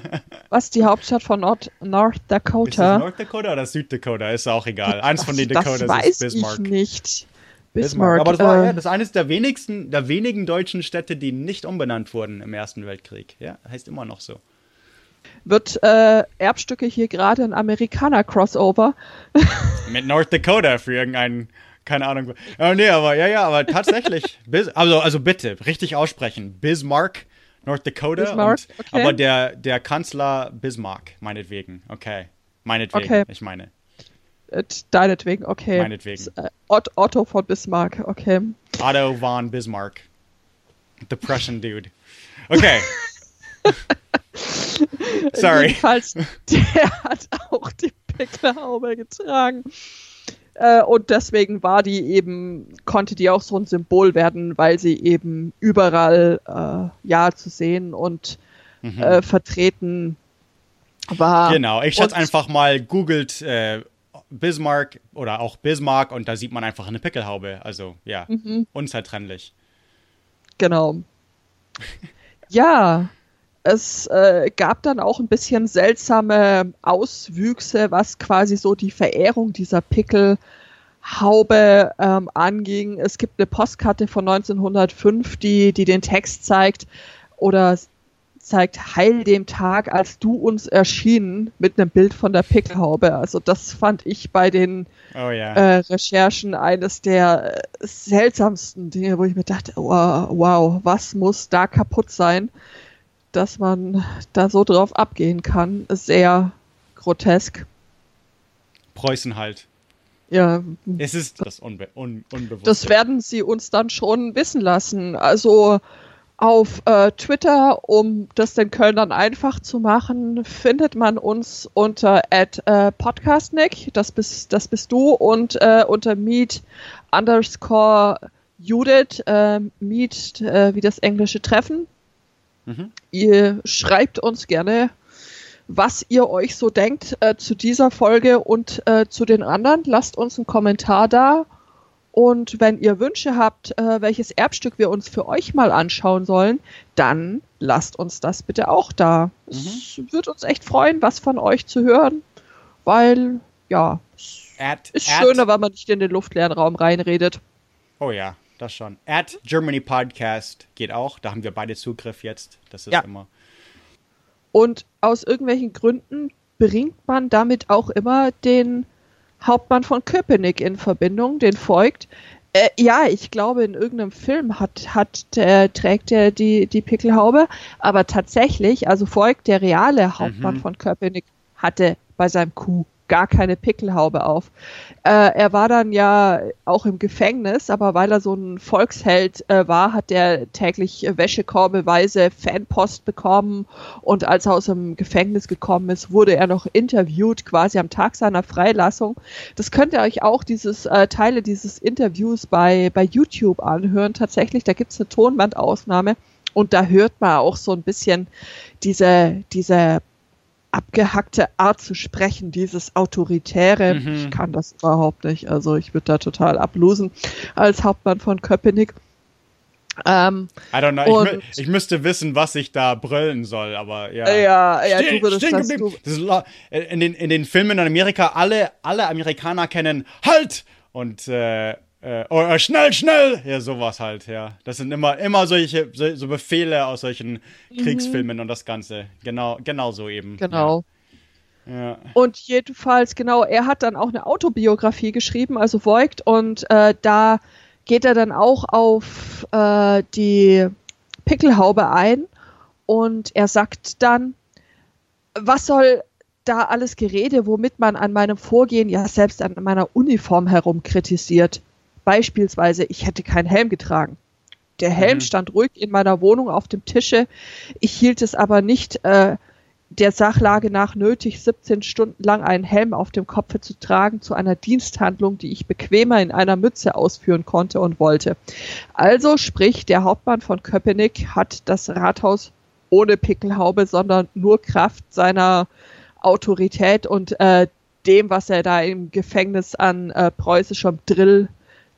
B: was die Hauptstadt von Nord, North Dakota? Ist
C: das North Dakota oder Süddakota? Ist auch egal. Eins von den Dakotas
B: das weiß ist Bismarck. Ich nicht.
C: Bismarck. Aber das war äh, ja, das ist eines der wenigsten, der wenigen deutschen Städte, die nicht umbenannt wurden im Ersten Weltkrieg. Ja, heißt immer noch so.
B: Wird äh, Erbstücke hier gerade ein Amerikaner-Crossover?
C: Mit North Dakota für irgendeinen, keine Ahnung. Oh, nee, aber ja, ja, aber tatsächlich. Bis, also, also bitte, richtig aussprechen. Bismarck, North Dakota. Bismarck, und, okay. Aber der, der Kanzler Bismarck, meinetwegen. Okay. Meinetwegen, okay. ich meine.
B: Äh, deinetwegen, okay.
C: Meinetwegen.
B: Äh, Otto von Bismarck, okay.
C: Otto von Bismarck. The Prussian dude. Okay. Sorry.
B: Jedenfalls, der hat auch die Picklerhaube getragen. Äh, und deswegen war die eben, konnte die auch so ein Symbol werden, weil sie eben überall äh, ja zu sehen und mhm. äh, vertreten war.
C: Genau, ich schätze einfach mal, googelt äh, Bismarck oder auch Bismarck und da sieht man einfach eine Pickelhaube. Also ja, mhm. unzertrennlich.
B: Genau. ja, es äh, gab dann auch ein bisschen seltsame Auswüchse, was quasi so die Verehrung dieser Pickelhaube ähm, anging. Es gibt eine Postkarte von 1905, die, die den Text zeigt oder zeigt Heil dem Tag, als du uns erschienen, mit einem Bild von der Pickelhaube. Also das fand ich bei den oh, ja. äh, Recherchen eines der äh, seltsamsten Dinge, wo ich mir dachte, wow, wow, was muss da kaputt sein, dass man da so drauf abgehen kann. Sehr grotesk.
C: Preußen halt.
B: Ja.
C: Es ist das Unbe un Unbewusste.
B: Das werden sie uns dann schon wissen lassen. Also auf äh, Twitter, um das den Kölnern einfach zu machen, findet man uns unter at, äh, podcastnick, das bist, das bist du, und äh, unter meet underscore Judith, äh, meet äh, wie das englische Treffen. Mhm. Ihr schreibt uns gerne, was ihr euch so denkt äh, zu dieser Folge und äh, zu den anderen. Lasst uns einen Kommentar da und wenn ihr Wünsche habt, äh, welches Erbstück wir uns für euch mal anschauen sollen, dann lasst uns das bitte auch da. Mhm. Es wird uns echt freuen, was von euch zu hören, weil ja, at, ist at, schöner, wenn man nicht in den luftleeren Raum reinredet.
C: Oh ja, das schon. At Germany Podcast geht auch, da haben wir beide Zugriff jetzt. Das ist ja. immer.
B: Und aus irgendwelchen Gründen bringt man damit auch immer den Hauptmann von Köpenick in Verbindung, den folgt. Äh, ja, ich glaube, in irgendeinem Film hat, hat äh, trägt er die, die Pickelhaube, aber tatsächlich, also folgt der reale Hauptmann mhm. von Köpenick hatte bei seinem Coup gar keine Pickelhaube auf. Äh, er war dann ja auch im Gefängnis, aber weil er so ein Volksheld äh, war, hat er täglich wäschekorbeweise Fanpost bekommen und als er aus dem Gefängnis gekommen ist, wurde er noch interviewt, quasi am Tag seiner Freilassung. Das könnt ihr euch auch dieses äh, Teile dieses Interviews bei, bei YouTube anhören. Tatsächlich, da gibt's eine Tonbandaufnahme und da hört man auch so ein bisschen diese, diese abgehackte Art zu sprechen, dieses autoritäre. Mhm. Ich kann das überhaupt nicht. Also ich würde da total ablosen als Hauptmann von Köpenick.
C: Ähm, I don't know. Ich, ich, müsste wissen, was ich da brüllen soll, aber ja.
B: Ja, ja, du würdest das,
C: du das ist, in, den, in den Filmen in Amerika, alle, alle Amerikaner kennen Halt! Und äh, äh, oh, äh, schnell, schnell! Ja, sowas halt, ja. Das sind immer, immer solche so, so Befehle aus solchen mhm. Kriegsfilmen und das Ganze. Genau, genau so eben.
B: Genau. Ja. ja. Und jedenfalls, genau, er hat dann auch eine Autobiografie geschrieben, also Voigt, und äh, da geht er dann auch auf äh, die Pickelhaube ein und er sagt dann, was soll da alles Gerede, womit man an meinem Vorgehen, ja selbst an meiner Uniform herum kritisiert. Beispielsweise, ich hätte keinen Helm getragen. Der Helm mhm. stand ruhig in meiner Wohnung auf dem Tische. Ich hielt es aber nicht äh, der Sachlage nach nötig, 17 Stunden lang einen Helm auf dem Kopf zu tragen zu einer Diensthandlung, die ich bequemer in einer Mütze ausführen konnte und wollte. Also sprich, der Hauptmann von Köpenick hat das Rathaus ohne Pickelhaube, sondern nur Kraft seiner Autorität und äh, dem, was er da im Gefängnis an äh, preußischem Drill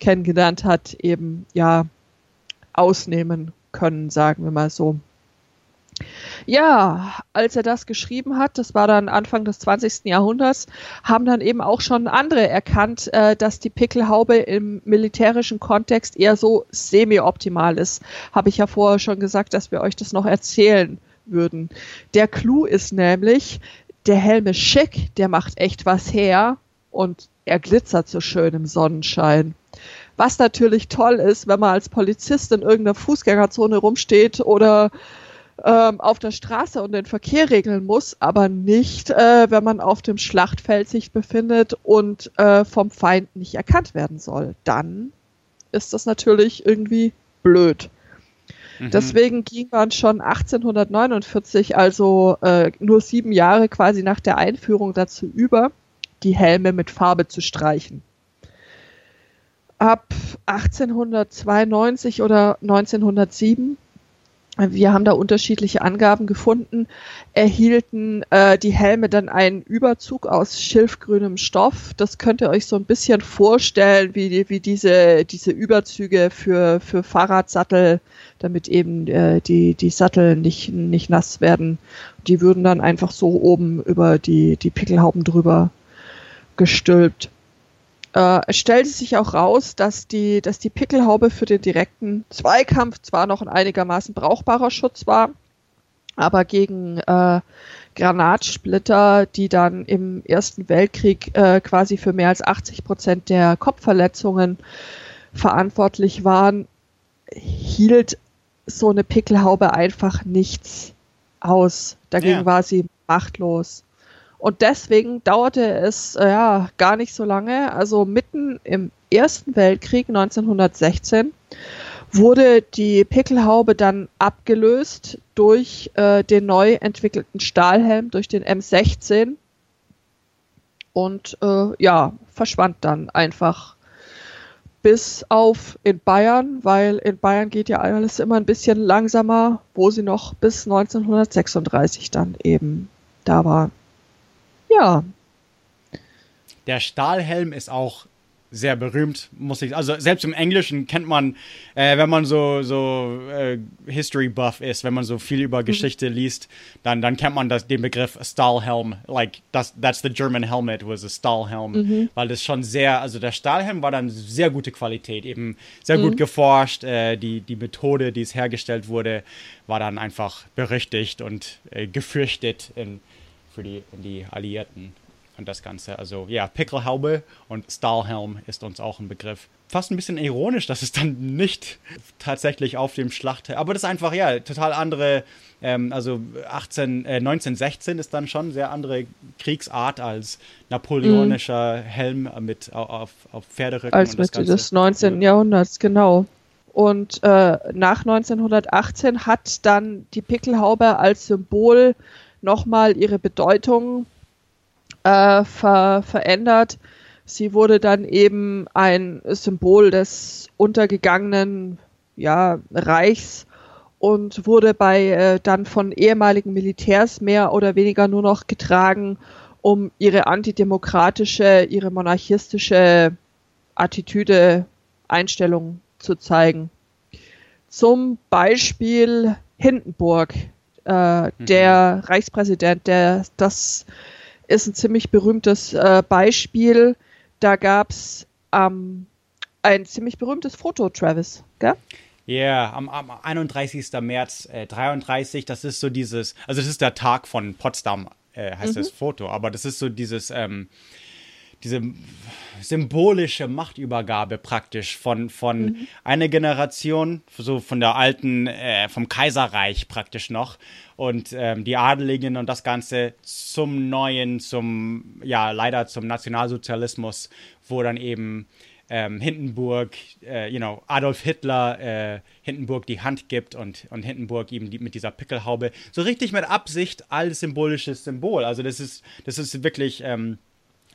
B: kennengelernt hat, eben ja ausnehmen können, sagen wir mal so. Ja, als er das geschrieben hat, das war dann Anfang des 20. Jahrhunderts, haben dann eben auch schon andere erkannt, äh, dass die Pickelhaube im militärischen Kontext eher so semi-optimal ist. Habe ich ja vorher schon gesagt, dass wir euch das noch erzählen würden. Der Clou ist nämlich, der Helm ist schick, der macht echt was her und er glitzert so schön im Sonnenschein. Was natürlich toll ist, wenn man als Polizist in irgendeiner Fußgängerzone rumsteht oder ähm, auf der Straße und den Verkehr regeln muss, aber nicht, äh, wenn man auf dem Schlachtfeld sich befindet und äh, vom Feind nicht erkannt werden soll. Dann ist das natürlich irgendwie blöd. Mhm. Deswegen ging man schon 1849, also äh, nur sieben Jahre quasi nach der Einführung dazu über, die Helme mit Farbe zu streichen ab 1892 oder 1907 wir haben da unterschiedliche Angaben gefunden, erhielten äh, die Helme dann einen Überzug aus schilfgrünem Stoff. Das könnt ihr euch so ein bisschen vorstellen, wie, wie diese, diese Überzüge für, für Fahrradsattel, damit eben äh, die, die Sattel nicht, nicht nass werden. Die würden dann einfach so oben über die, die Pickelhauben drüber gestülpt. Äh, es stellte sich auch raus, dass die, dass die Pickelhaube für den direkten Zweikampf zwar noch ein einigermaßen brauchbarer Schutz war, aber gegen äh, Granatsplitter, die dann im Ersten Weltkrieg äh, quasi für mehr als 80 Prozent der Kopfverletzungen verantwortlich waren, hielt so eine Pickelhaube einfach nichts aus. Dagegen ja. war sie machtlos. Und deswegen dauerte es äh, ja gar nicht so lange. Also mitten im Ersten Weltkrieg 1916 wurde die Pickelhaube dann abgelöst durch äh, den neu entwickelten Stahlhelm, durch den M16 und äh, ja, verschwand dann einfach bis auf in Bayern, weil in Bayern geht ja alles immer ein bisschen langsamer, wo sie noch bis 1936 dann eben da war. Ja.
C: Der Stahlhelm ist auch sehr berühmt, muss ich. Also selbst im Englischen kennt man, äh, wenn man so so äh, History Buff ist, wenn man so viel über mhm. Geschichte liest, dann dann kennt man das, den Begriff Stahlhelm. Like das that's the German helmet was a Stahlhelm, mhm. weil das schon sehr, also der Stahlhelm war dann sehr gute Qualität, eben sehr mhm. gut geforscht. Äh, die die Methode, die es hergestellt wurde, war dann einfach berüchtigt und äh, gefürchtet in für die, die Alliierten. und das Ganze. Also ja, Pickelhaube und Stahlhelm ist uns auch ein Begriff. Fast ein bisschen ironisch, dass es dann nicht tatsächlich auf dem Schlacht, aber das ist einfach ja total andere. Ähm, also 18, äh, 1916 ist dann schon sehr andere Kriegsart als napoleonischer mhm. Helm mit auf, auf Pferderücken.
B: Als Mitte des 19. Jahrhunderts, genau. Und äh, nach 1918 hat dann die Pickelhaube als Symbol nochmal ihre Bedeutung äh, ver verändert. Sie wurde dann eben ein Symbol des untergegangenen ja, Reichs und wurde bei äh, dann von ehemaligen Militärs mehr oder weniger nur noch getragen, um ihre antidemokratische, ihre monarchistische Attitüde, Einstellung zu zeigen. Zum Beispiel Hindenburg, äh, mhm. der Reichspräsident, der das ist ein ziemlich berühmtes äh, Beispiel. Da gab es ähm, ein ziemlich berühmtes Foto, Travis,
C: gell? Ja, yeah, am, am 31. März äh, 33, das ist so dieses, also das ist der Tag von Potsdam, äh, heißt mhm. das Foto, aber das ist so dieses, ähm, diese symbolische Machtübergabe praktisch von, von mhm. einer Generation, so von der alten, äh, vom Kaiserreich praktisch noch und ähm, die Adeligen und das Ganze zum neuen, zum, ja, leider zum Nationalsozialismus, wo dann eben ähm, Hindenburg, äh, you know, Adolf Hitler äh, Hindenburg die Hand gibt und, und Hindenburg eben die, mit dieser Pickelhaube, so richtig mit Absicht als symbolisches Symbol. Also das ist, das ist wirklich ähm,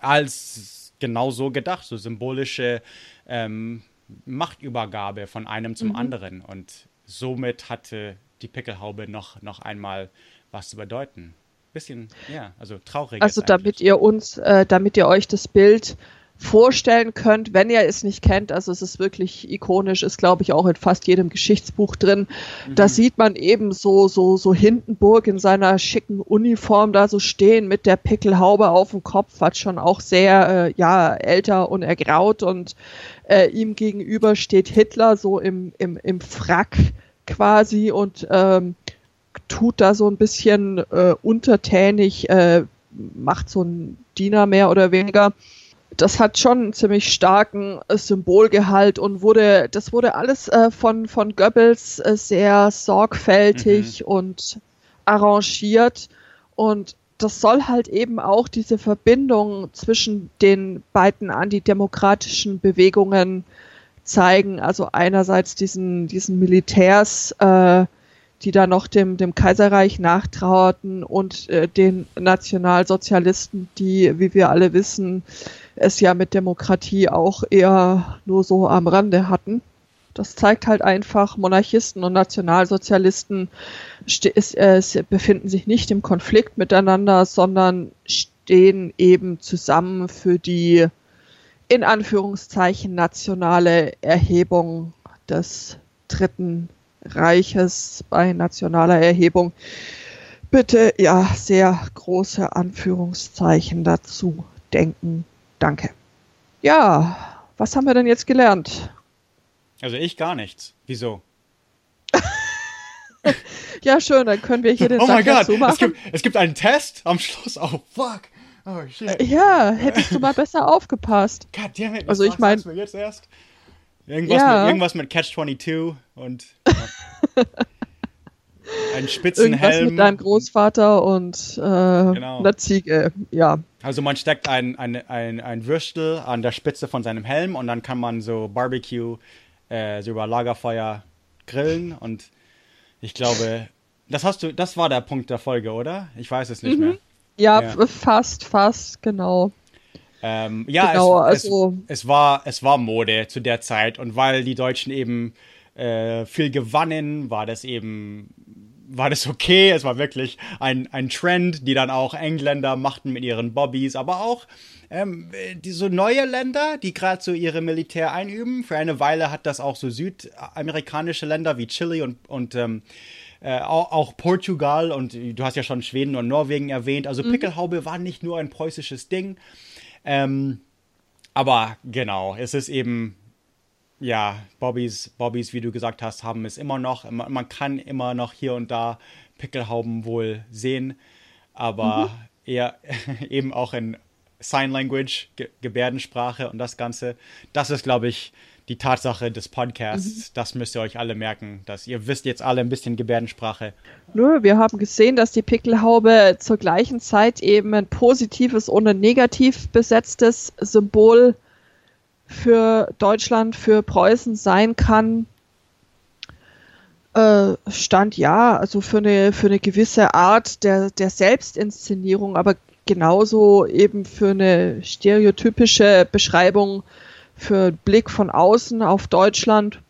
C: als genau so gedacht, so symbolische ähm, Machtübergabe von einem zum mhm. anderen. Und somit hatte die Pickelhaube noch, noch einmal was zu bedeuten. Bisschen, ja, also traurig.
B: Also damit ihr uns, äh, damit ihr euch das Bild vorstellen könnt, wenn ihr es nicht kennt. Also es ist wirklich ikonisch, ist glaube ich auch in fast jedem Geschichtsbuch drin. Mhm. Da sieht man eben so, so, so Hindenburg in seiner schicken Uniform da so stehen mit der Pickelhaube auf dem Kopf, hat schon auch sehr, äh, ja, älter und ergraut und äh, ihm gegenüber steht Hitler so im, im, im Frack quasi und ähm, tut da so ein bisschen äh, untertänig, äh, macht so ein Diener mehr oder weniger das hat schon einen ziemlich starken äh, Symbolgehalt und wurde, das wurde alles äh, von, von Goebbels äh, sehr sorgfältig mhm. und arrangiert und das soll halt eben auch diese Verbindung zwischen den beiden antidemokratischen Bewegungen zeigen. Also einerseits diesen, diesen Militärs, äh, die da noch dem, dem Kaiserreich nachtrauerten und äh, den Nationalsozialisten, die, wie wir alle wissen, es ja mit Demokratie auch eher nur so am Rande hatten. Das zeigt halt einfach, Monarchisten und Nationalsozialisten äh, befinden sich nicht im Konflikt miteinander, sondern stehen eben zusammen für die in Anführungszeichen nationale Erhebung des Dritten Reiches bei nationaler Erhebung. Bitte ja sehr große Anführungszeichen dazu denken. Danke. Ja, was haben wir denn jetzt gelernt?
C: Also ich gar nichts. Wieso?
B: ja, schön, dann können wir hier den oh Sack dazu machen.
C: Es gibt, es gibt einen Test am Schluss. Oh, fuck.
B: Oh, shit. Ja, hättest du mal besser aufgepasst.
C: God damn it.
B: Also ich meine...
C: jetzt erst? Irgendwas, ja. mit, irgendwas mit Catch 22 und... Ja. Ein Spitzenhelm. Irgendwas
B: mit deinem Großvater und äh, genau. einer Ziege, ja.
C: Also man steckt ein, ein, ein, ein Würstel an der Spitze von seinem Helm und dann kann man so Barbecue, äh, so über Lagerfeuer grillen und ich glaube, das hast du, das war der Punkt der Folge, oder? Ich weiß es nicht mhm. mehr.
B: Ja, ja, fast, fast, genau.
C: Ähm, ja, genau, es, also es, es, war, es war Mode zu der Zeit und weil die Deutschen eben äh, viel gewannen, war das eben war das okay. Es war wirklich ein, ein Trend, die dann auch Engländer machten mit ihren Bobbys, aber auch ähm, so neue Länder, die gerade so ihre Militär einüben. Für eine Weile hat das auch so südamerikanische Länder wie Chile und, und ähm, äh, auch, auch, Portugal und du hast ja schon Schweden und Norwegen erwähnt. Also mhm. Pickelhaube war nicht nur ein preußisches Ding. Ähm, aber genau, es ist eben ja, Bobbys, Bobbys, wie du gesagt hast, haben es immer noch. Man kann immer noch hier und da Pickelhauben wohl sehen, aber mhm. eher eben auch in Sign Language, Ge Gebärdensprache und das Ganze. Das ist, glaube ich, die Tatsache des Podcasts. Mhm. Das müsst ihr euch alle merken, dass ihr wisst jetzt alle ein bisschen Gebärdensprache.
B: Nö, wir haben gesehen, dass die Pickelhaube zur gleichen Zeit eben ein positives und ein negativ besetztes Symbol für Deutschland, für Preußen sein kann. Äh, stand ja, also für eine, für eine gewisse Art der, der Selbstinszenierung, aber genauso eben für eine stereotypische Beschreibung für Blick von außen auf Deutschland,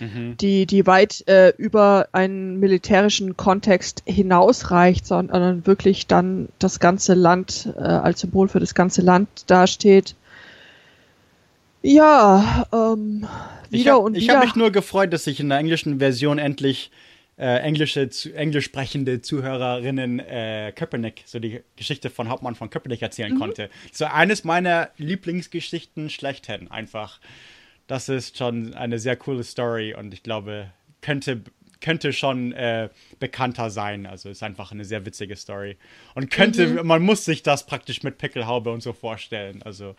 B: mhm. die, die weit äh, über einen militärischen Kontext hinausreicht, sondern wirklich dann das ganze Land äh, als Symbol für das ganze Land dasteht. Ja, ähm, wieder
C: hab,
B: und
C: wieder. Ich habe mich nur gefreut, dass ich in der englischen Version endlich äh, englische, zu, englisch sprechende Zuhörerinnen äh, Köpenick, so die Geschichte von Hauptmann von Köpenick erzählen mhm. konnte. So eines meiner Lieblingsgeschichten schlechthin einfach. Das ist schon eine sehr coole Story und ich glaube, könnte könnte schon äh, bekannter sein. Also ist einfach eine sehr witzige Story. Und könnte, mhm. man muss sich das praktisch mit Pickelhaube und so vorstellen. Also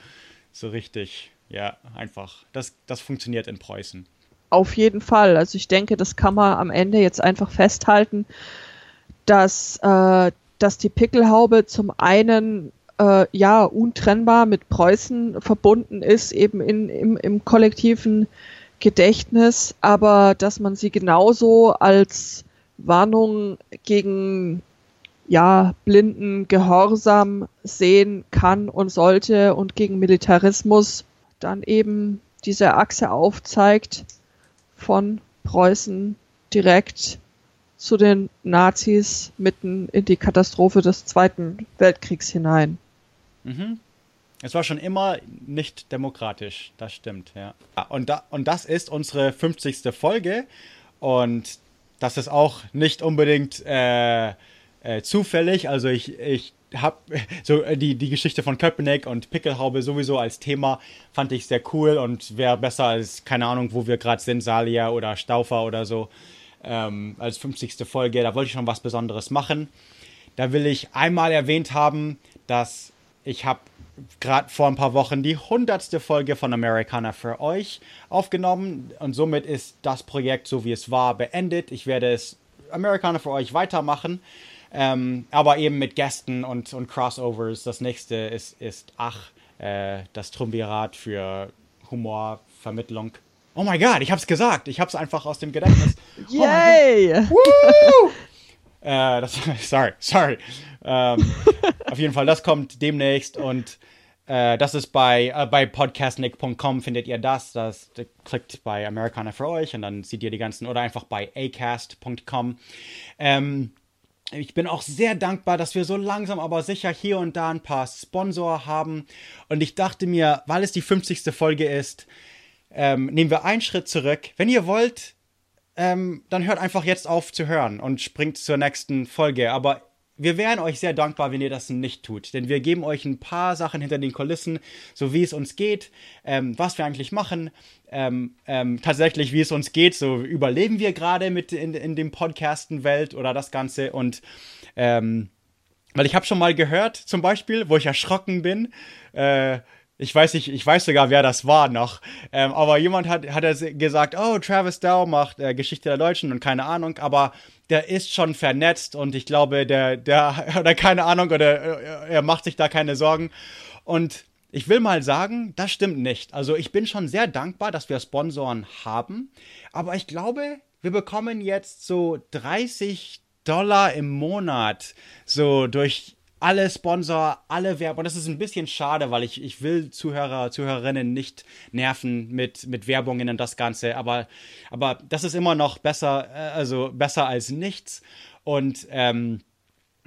C: so richtig, ja, einfach. Das, das funktioniert in Preußen.
B: Auf jeden Fall. Also ich denke, das kann man am Ende jetzt einfach festhalten, dass, äh, dass die Pickelhaube zum einen äh, ja untrennbar mit Preußen verbunden ist, eben in, im, im kollektiven Gedächtnis, aber dass man sie genauso als Warnung gegen ja, blinden Gehorsam sehen kann und sollte und gegen Militarismus dann eben diese Achse aufzeigt, von Preußen direkt zu den Nazis mitten in die Katastrophe des Zweiten Weltkriegs hinein.
C: Mhm. Es war schon immer nicht demokratisch, das stimmt, ja. Und, da, und das ist unsere 50. Folge und das ist auch nicht unbedingt äh, äh, zufällig. Also ich, ich habe so äh, die, die Geschichte von Köpenick und Pickelhaube sowieso als Thema fand ich sehr cool und wäre besser als, keine Ahnung, wo wir gerade sind, Salia oder Staufer oder so, ähm, als 50. Folge. Da wollte ich schon was Besonderes machen. Da will ich einmal erwähnt haben, dass ich habe gerade vor ein paar Wochen die 100. Folge von Americana für euch aufgenommen und somit ist das Projekt, so wie es war, beendet. Ich werde es Americana für euch weitermachen. Ähm, aber eben mit Gästen und, und Crossovers. Das nächste ist, ist Ach, äh, das Triumvirat für Humorvermittlung. Oh mein Gott, ich hab's gesagt. Ich hab's einfach aus dem Gedächtnis.
B: Yay!
C: Oh äh, das, sorry, sorry. Ähm, auf jeden Fall, das kommt demnächst und äh, das ist bei, äh, bei podcastnick.com findet ihr das. das. Klickt bei Americana für euch und dann seht ihr die ganzen, oder einfach bei acast.com. Ähm, ich bin auch sehr dankbar, dass wir so langsam aber sicher hier und da ein paar Sponsor haben. Und ich dachte mir, weil es die 50. Folge ist, ähm, nehmen wir einen Schritt zurück. Wenn ihr wollt, ähm, dann hört einfach jetzt auf zu hören und springt zur nächsten Folge. Aber wir wären euch sehr dankbar, wenn ihr das nicht tut, denn wir geben euch ein paar Sachen hinter den Kulissen, so wie es uns geht, ähm, was wir eigentlich machen, ähm, ähm, tatsächlich wie es uns geht, so überleben wir gerade mit in, in dem Podcasten-Welt oder das Ganze und ähm, weil ich habe schon mal gehört, zum Beispiel, wo ich erschrocken bin, äh, ich weiß nicht, ich weiß sogar, wer das war noch. Ähm, aber jemand hat, hat gesagt, oh, Travis Dow macht äh, Geschichte der Deutschen und keine Ahnung, aber der ist schon vernetzt und ich glaube, der, der, oder keine Ahnung, oder äh, er macht sich da keine Sorgen. Und ich will mal sagen, das stimmt nicht. Also ich bin schon sehr dankbar, dass wir Sponsoren haben, aber ich glaube, wir bekommen jetzt so 30 Dollar im Monat so durch alle Sponsor, alle Werbung. Das ist ein bisschen schade, weil ich, ich will Zuhörer, Zuhörerinnen nicht nerven mit, mit Werbungen und das Ganze. Aber, aber das ist immer noch besser, äh, also besser als nichts. Und ähm,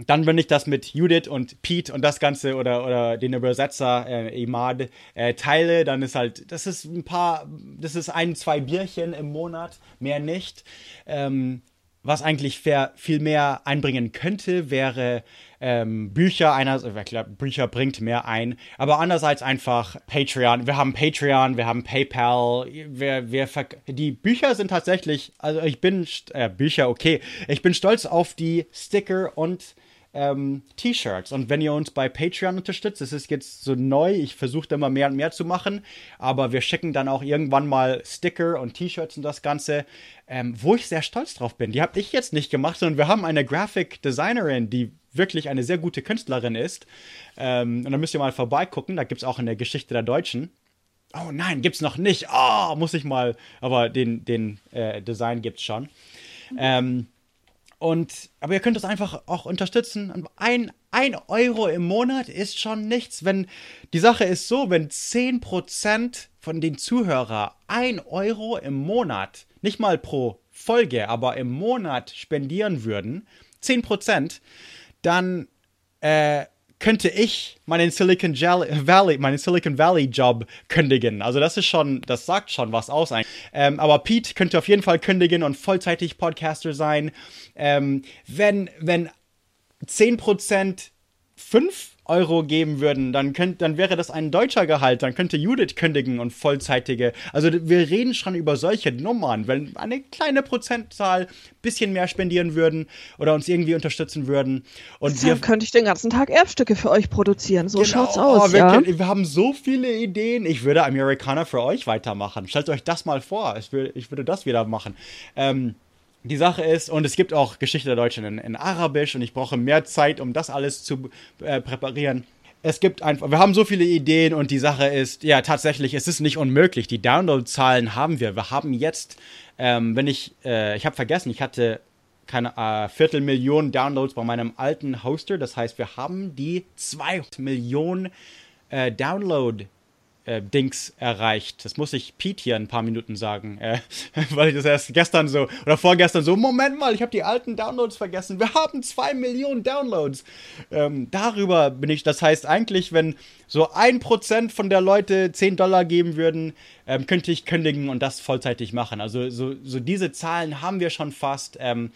C: dann, wenn ich das mit Judith und Pete und das Ganze oder, oder den Übersetzer äh, Imad äh, teile, dann ist halt, das ist ein paar, das ist ein, zwei Bierchen im Monat, mehr nicht. Ähm, was eigentlich viel mehr einbringen könnte, wäre ähm, Bücher. Einer, ich glaube, Bücher bringt mehr ein, aber andererseits einfach Patreon. Wir haben Patreon, wir haben PayPal. Wir, wir die Bücher sind tatsächlich, also ich bin äh, Bücher okay. Ich bin stolz auf die Sticker und ähm, T-Shirts. Und wenn ihr uns bei Patreon unterstützt, das ist jetzt so neu, ich versuche immer mehr und mehr zu machen, aber wir schicken dann auch irgendwann mal Sticker und T-Shirts und das Ganze, ähm, wo ich sehr stolz drauf bin. Die habe ich jetzt nicht gemacht, sondern wir haben eine Graphic Designerin, die wirklich eine sehr gute Künstlerin ist. Ähm, und da müsst ihr mal vorbeigucken, da gibt es auch in der Geschichte der Deutschen. Oh nein, gibt's noch nicht. Oh, muss ich mal. Aber den, den äh, Design gibt's schon. Ähm, und, aber ihr könnt es einfach auch unterstützen. Ein, ein Euro im Monat ist schon nichts. Wenn, die Sache ist so, wenn 10% von den Zuhörern ein Euro im Monat, nicht mal pro Folge, aber im Monat spendieren würden, 10%, dann äh, könnte ich meinen Silicon Valley, meinen Silicon Valley Job kündigen. Also das ist schon, das sagt schon was aus. Ähm, aber Pete könnte auf jeden Fall kündigen und vollzeitig Podcaster sein. Ähm, wenn, wenn 10% 5 Euro geben würden, dann, könnt, dann wäre das ein deutscher Gehalt, dann könnte Judith kündigen und vollzeitige. Also wir reden schon über solche Nummern. Wenn eine kleine Prozentzahl ein bisschen mehr spendieren würden oder uns irgendwie unterstützen würden. Und
B: dann könnte ich den ganzen Tag Erbstücke für euch produzieren. So genau, schaut's aus.
C: Oh, wir,
B: ja?
C: wir, haben so viele Ideen. Ich würde Amerikaner für euch weitermachen. Stellt euch das mal vor. Ich, will, ich würde das wieder machen. Ähm, die Sache ist, und es gibt auch Geschichte der Deutschen in, in Arabisch und ich brauche mehr Zeit, um das alles zu äh, präparieren. Es gibt einfach, wir haben so viele Ideen und die Sache ist, ja, tatsächlich, es ist nicht unmöglich. Die Download-Zahlen haben wir. Wir haben jetzt, ähm, wenn ich, äh, ich habe vergessen, ich hatte keine äh, Viertelmillion Downloads bei meinem alten Hoster. Das heißt, wir haben die 2 Millionen äh, Download äh, Dings erreicht. Das muss ich Pete hier ein paar Minuten sagen, äh, weil ich das erst gestern so oder vorgestern so, Moment mal, ich habe die alten Downloads vergessen. Wir haben zwei Millionen Downloads. Ähm, darüber bin ich, das heißt eigentlich, wenn so ein Prozent von der Leute 10 Dollar geben würden, ähm, könnte ich kündigen und das vollzeitig machen. Also so, so diese Zahlen haben wir schon fast. Ähm,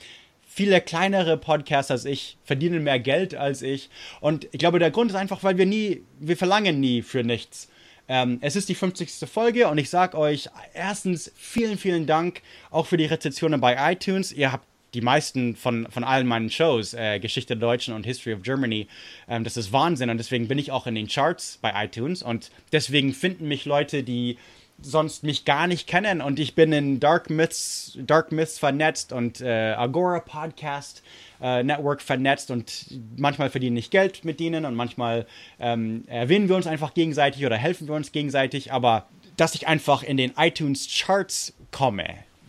C: viele kleinere Podcasts als ich verdienen mehr Geld als ich. Und ich glaube, der Grund ist einfach, weil wir nie, wir verlangen nie für nichts. Ähm, es ist die 50. Folge und ich sage euch erstens vielen, vielen Dank auch für die Rezensionen bei iTunes. Ihr habt die meisten von, von allen meinen Shows, äh, Geschichte der Deutschen und History of Germany, ähm, das ist Wahnsinn und deswegen bin ich auch in den Charts bei iTunes und deswegen finden mich Leute, die sonst mich gar nicht kennen und ich bin in Dark Myths, Dark Myths vernetzt und äh, Agora Podcast äh, Network vernetzt und manchmal verdiene ich Geld mit denen und manchmal ähm, erwähnen wir uns einfach gegenseitig oder helfen wir uns gegenseitig, aber dass ich einfach in den iTunes Charts komme,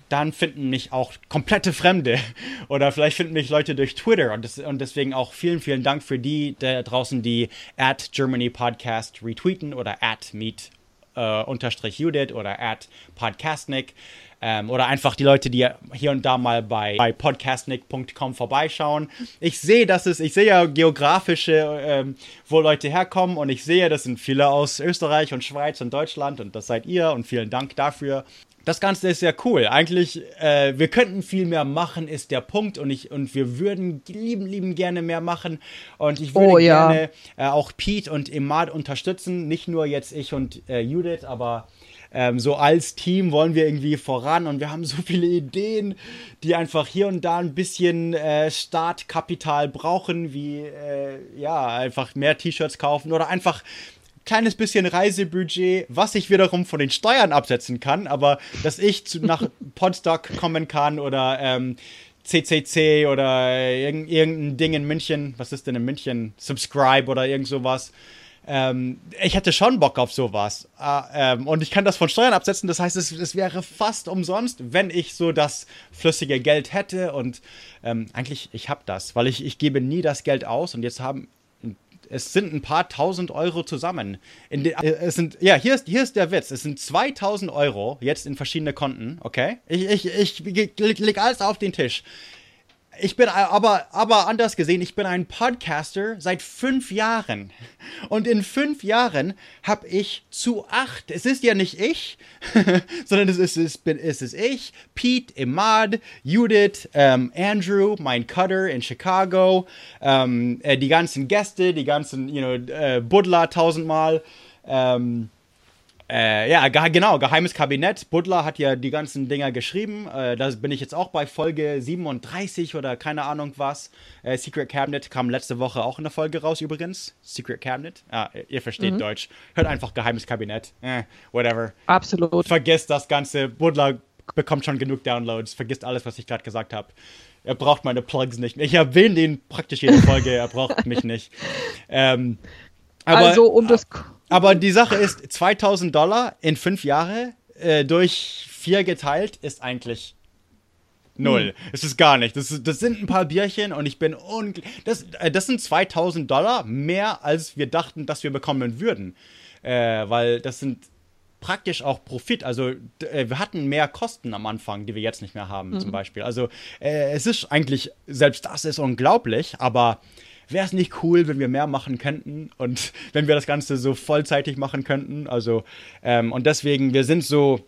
C: dann finden mich auch komplette Fremde oder vielleicht finden mich Leute durch Twitter und, das, und deswegen auch vielen, vielen Dank für die da draußen, die at Germany Podcast retweeten oder at Meet äh, unterstrich Judith oder at Podcastnik. Ähm, oder einfach die Leute, die hier und da mal bei, bei podcastnick.com vorbeischauen. Ich sehe, dass es, ich sehe ja geografische, ähm, wo Leute herkommen und ich sehe, das sind viele aus Österreich und Schweiz und Deutschland und das seid ihr und vielen Dank dafür. Das Ganze ist sehr cool. Eigentlich, äh, wir könnten viel mehr machen, ist der Punkt. Und ich und wir würden lieben, lieben gerne mehr machen. Und ich würde oh, ja. gerne äh, auch Pete und Emad unterstützen. Nicht nur jetzt ich und äh, Judith, aber ähm, so als Team wollen wir irgendwie voran und wir haben so viele Ideen, die einfach hier und da ein bisschen äh, Startkapital brauchen, wie äh, ja, einfach mehr T-Shirts kaufen oder einfach kleines bisschen Reisebudget, was ich wiederum von den Steuern absetzen kann, aber dass ich zu, nach Podstock kommen kann oder ähm, CCC oder irgendein Ding in München, was ist denn in München? Subscribe oder irgend sowas. Ähm, ich hätte schon Bock auf sowas. Äh, ähm, und ich kann das von Steuern absetzen. Das heißt, es, es, wäre fast umsonst, wenn ich so das flüssige Geld hätte. Und ähm, eigentlich, ich habe das, weil ich, ich gebe nie das Geld aus. Und jetzt haben, es sind ein paar tausend Euro zusammen. De, äh, es sind, ja, hier ist, hier ist der Witz. Es sind 2000 Euro jetzt in verschiedene Konten, okay? Ich, ich, ich leg alles auf den Tisch. Ich bin aber, aber anders gesehen, ich bin ein Podcaster seit fünf Jahren. Und in fünf Jahren habe ich zu acht, es ist ja nicht ich, sondern es ist, es, bin, es ist ich, Pete, Imad, Judith, ähm, Andrew, mein Cutter in Chicago, ähm, äh, die ganzen Gäste, die ganzen, you know, äh, Buddler tausendmal, ähm, Äh, ja, ge genau, Geheimes Kabinett. Butler hat ja die ganzen Dinger geschrieben. Äh, da bin ich jetzt auch bei Folge 37 oder keine Ahnung was. Äh, Secret Cabinet kam letzte Woche auch in der Folge raus übrigens. Secret Cabinet. Ah, ihr versteht mhm. Deutsch. Hört einfach Geheimes Kabinett. Eh, whatever.
B: Absolut.
C: Vergesst das Ganze. Butler bekommt schon genug Downloads. Vergisst alles, was ich gerade gesagt habe. Er braucht meine Plugs nicht. Ich erwähne ihn praktisch jede Folge. er braucht mich nicht. Ähm, aber,
B: also um das
C: aber die Sache ist, 2000 Dollar in fünf Jahre äh, durch vier geteilt ist eigentlich null. Hm. Es ist gar nicht. Das, das, sind ein paar Bierchen und ich bin unglaublich. Das, äh, das sind 2000 Dollar mehr, als wir dachten, dass wir bekommen würden. Äh, weil das sind praktisch auch Profit. Also äh, wir hatten mehr Kosten am Anfang, die wir jetzt nicht mehr haben, mhm. zum Beispiel. Also äh, es ist eigentlich, selbst das ist unglaublich, aber wäre es nicht cool, wenn wir mehr machen könnten und wenn wir das Ganze so vollzeitig machen könnten. Also, ähm, und deswegen, wir sind so,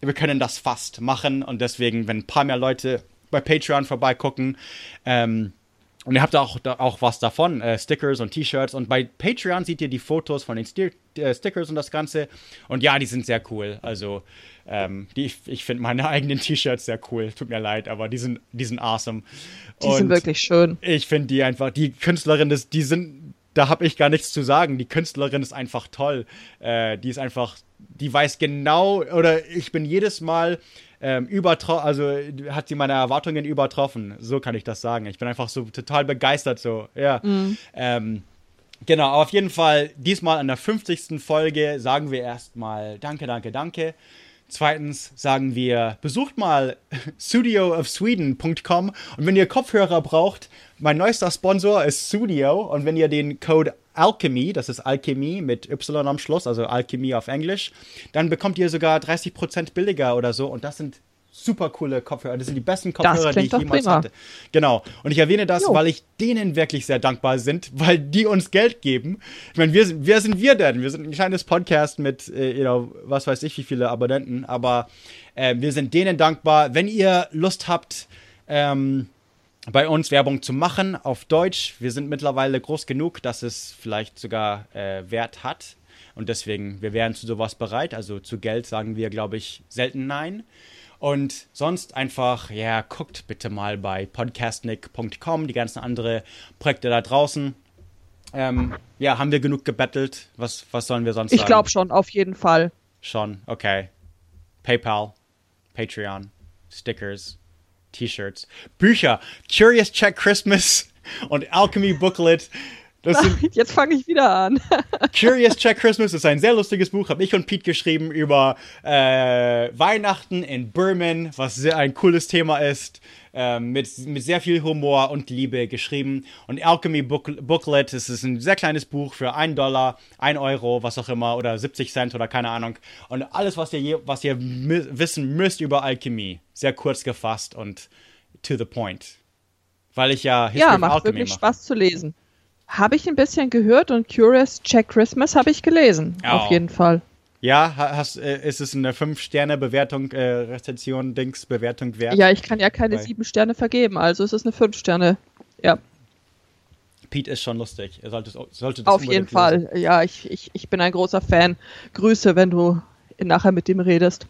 C: wir können das fast machen und deswegen, wenn ein paar mehr Leute bei Patreon vorbeigucken, ähm, und ihr habt auch, auch was davon, äh, Stickers und T-Shirts. Und bei Patreon seht ihr die Fotos von den Sti äh, Stickers und das Ganze. Und ja, die sind sehr cool. Also, ähm, die, ich finde meine eigenen T-Shirts sehr cool. Tut mir leid, aber die sind, die sind awesome.
B: Die und sind wirklich schön.
C: Ich finde die einfach, die Künstlerin, ist, die sind, da habe ich gar nichts zu sagen. Die Künstlerin ist einfach toll. Äh, die ist einfach, die weiß genau, oder ich bin jedes Mal ähm, übertroffen, also hat sie meine Erwartungen übertroffen. So kann ich das sagen. Ich bin einfach so total begeistert so. Ja. Mhm. Ähm, genau, auf jeden Fall diesmal an der 50. Folge sagen wir erstmal Danke, danke, danke. Zweitens sagen wir, besucht mal studioofsweden.com und wenn ihr Kopfhörer braucht, mein neuester Sponsor ist Studio und wenn ihr den Code Alchemy, das ist Alchemy mit Y am Schluss, also Alchemy auf Englisch, dann bekommt ihr sogar 30% billiger oder so und das sind super coole Kopfhörer. Das sind die besten Kopfhörer, die ich jemals prima. hatte. Genau. Und ich erwähne das, jo. weil ich denen wirklich sehr dankbar sind, weil die uns Geld geben. Ich meine, wir, wer sind wir denn? Wir sind ein kleines Podcast mit, äh, you know, was weiß ich, wie viele Abonnenten, aber äh, wir sind denen dankbar. Wenn ihr Lust habt, ähm, bei uns Werbung zu machen auf Deutsch, wir sind mittlerweile groß genug, dass es vielleicht sogar äh, Wert hat. Und deswegen, wir wären zu sowas bereit. Also zu Geld sagen wir, glaube ich, selten nein. Und sonst einfach, ja, guckt bitte mal bei podcastnick.com, die ganzen anderen Projekte da draußen. Ähm, ja, haben wir genug gebettelt? Was, was sollen wir sonst
B: ich sagen? Ich glaube schon, auf jeden Fall.
C: Schon, okay. PayPal, Patreon, Stickers, T-Shirts, Bücher, Curious Check Christmas und Alchemy Booklet.
B: Sind, Jetzt fange ich wieder an.
C: Curious Check Christmas ist ein sehr lustiges Buch, habe ich und Pete geschrieben über äh, Weihnachten in Burman, was sehr ein cooles Thema ist, äh, mit, mit sehr viel Humor und Liebe geschrieben. Und Alchemy Book, Booklet, das ist ein sehr kleines Buch für 1 Dollar, 1 Euro, was auch immer, oder 70 Cent oder keine Ahnung. Und alles, was ihr, was ihr wissen müsst über Alchemie, sehr kurz gefasst und to the point. Weil ich ja
B: History ja, macht Alchemy wirklich mache. Spaß zu lesen. Habe ich ein bisschen gehört und Curious Check Christmas habe ich gelesen. Oh. Auf jeden Fall.
C: Ja, hast, äh, ist es eine 5-Sterne-Bewertung, äh, Rezension, Dings, Bewertung wert?
B: Ja, ich kann ja keine 7 Sterne vergeben, also ist es eine 5 Sterne. Ja.
C: Pete ist schon lustig. Er sollte, sollte
B: das Auf jeden lesen. Fall. Ja, ich, ich, ich bin ein großer Fan. Grüße, wenn du nachher mit ihm redest.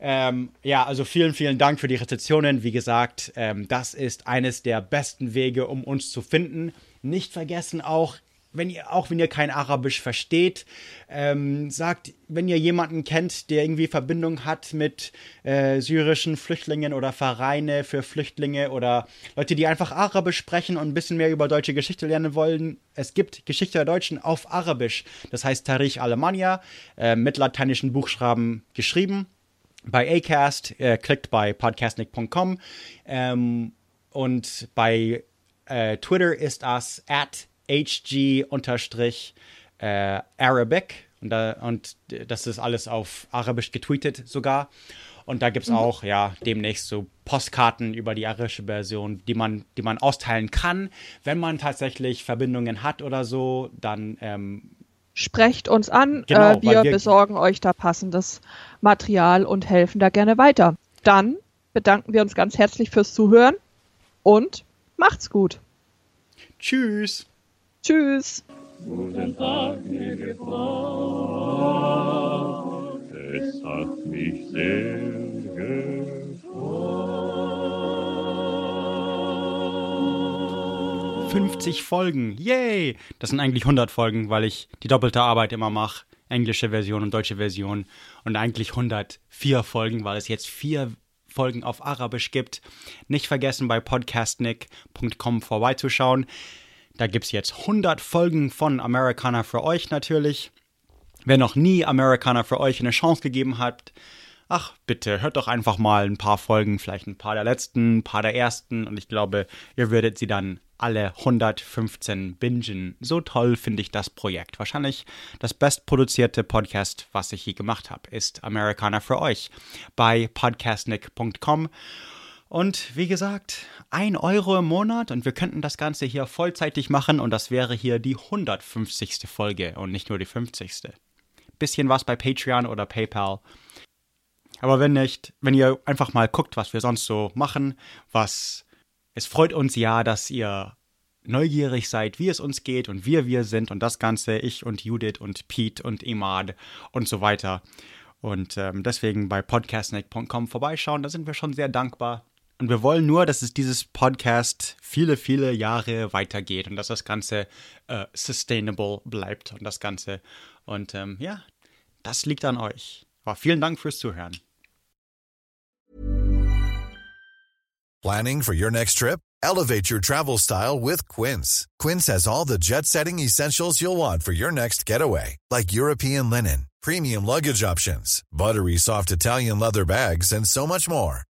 C: Ähm, ja, also vielen, vielen Dank für die Rezensionen. Wie gesagt, ähm, das ist eines der besten Wege, um uns zu finden. Nicht vergessen auch, wenn ihr, auch wenn ihr kein Arabisch versteht, ähm, sagt, wenn ihr jemanden kennt, der irgendwie Verbindung hat mit äh, syrischen Flüchtlingen oder Vereine für Flüchtlinge oder Leute, die einfach Arabisch sprechen und ein bisschen mehr über deutsche Geschichte lernen wollen. Es gibt Geschichte der Deutschen auf Arabisch. Das heißt Tarich Alemannia, äh, mit lateinischen Buchstaben geschrieben. Bei Acast, äh, klickt bei podcastnick.com ähm, und bei äh, Twitter ist das at hg-arabic und, da, und das ist alles auf Arabisch getweetet sogar. Und da gibt es mhm. auch, ja, demnächst so Postkarten über die arabische Version, die man, die man austeilen kann. Wenn man tatsächlich Verbindungen hat oder so, dann ähm,
B: sprecht uns an. Genau, äh, wir, wir, besorgen euch da passendes Material und helfen da gerne weiter. Dann bedanken wir uns ganz herzlich fürs Zuhören und Macht's gut.
C: Tschüss.
B: Tschüss.
D: Guten Tag, liebe Frau. es hat mich sehr gefreut.
C: 50 Folgen, yay! Das sind eigentlich 100 Folgen, weil ich die doppelte Arbeit immer mache. Englische Version und deutsche Version. Und eigentlich 104 Folgen, weil es jetzt vier Folgen auf Arabisch gibt. Nicht vergessen, bei podcastnick.com vorbeizuschauen. Da gibt es jetzt 100 Folgen von Americana für euch natürlich. Wer noch nie Americana für euch eine Chance gegeben hat, ach bitte, hört doch einfach mal ein paar Folgen, vielleicht ein paar der letzten, ein paar der ersten und ich glaube, ihr würdet sie dann alle 115 bingen. So toll finde ich das Projekt. Wahrscheinlich das bestproduzierte Podcast, was ich je gemacht habe, ist Americana für euch bei podcastnick.com. Und wie gesagt, ein Euro im Monat und wir könnten das Ganze hier vollzeitig machen und das wäre hier die 150. Folge und nicht nur die 50. Bisschen was bei Patreon oder PayPal. Aber wenn nicht, wenn ihr einfach mal guckt, was wir sonst so machen, was es freut uns ja, dass ihr neugierig seid, wie es uns geht und wir wir sind und das Ganze, ich und Judith und Pete und Emad und so weiter. Und ähm, deswegen bei podcastneck.com vorbeischauen, da sind wir schon sehr dankbar. Und wir wollen nur, dass es dieses Podcast viele, viele Jahre weitergeht und dass das Ganze äh, sustainable bleibt und das Ganze. Und ähm, ja, das liegt an euch. Aber vielen Dank fürs Zuhören.
E: Planning for your next trip? Elevate your travel style with Quince. Quince has all the jet setting essentials you'll want for your next getaway, like European linen, premium luggage options, buttery soft Italian leather bags, and so much more.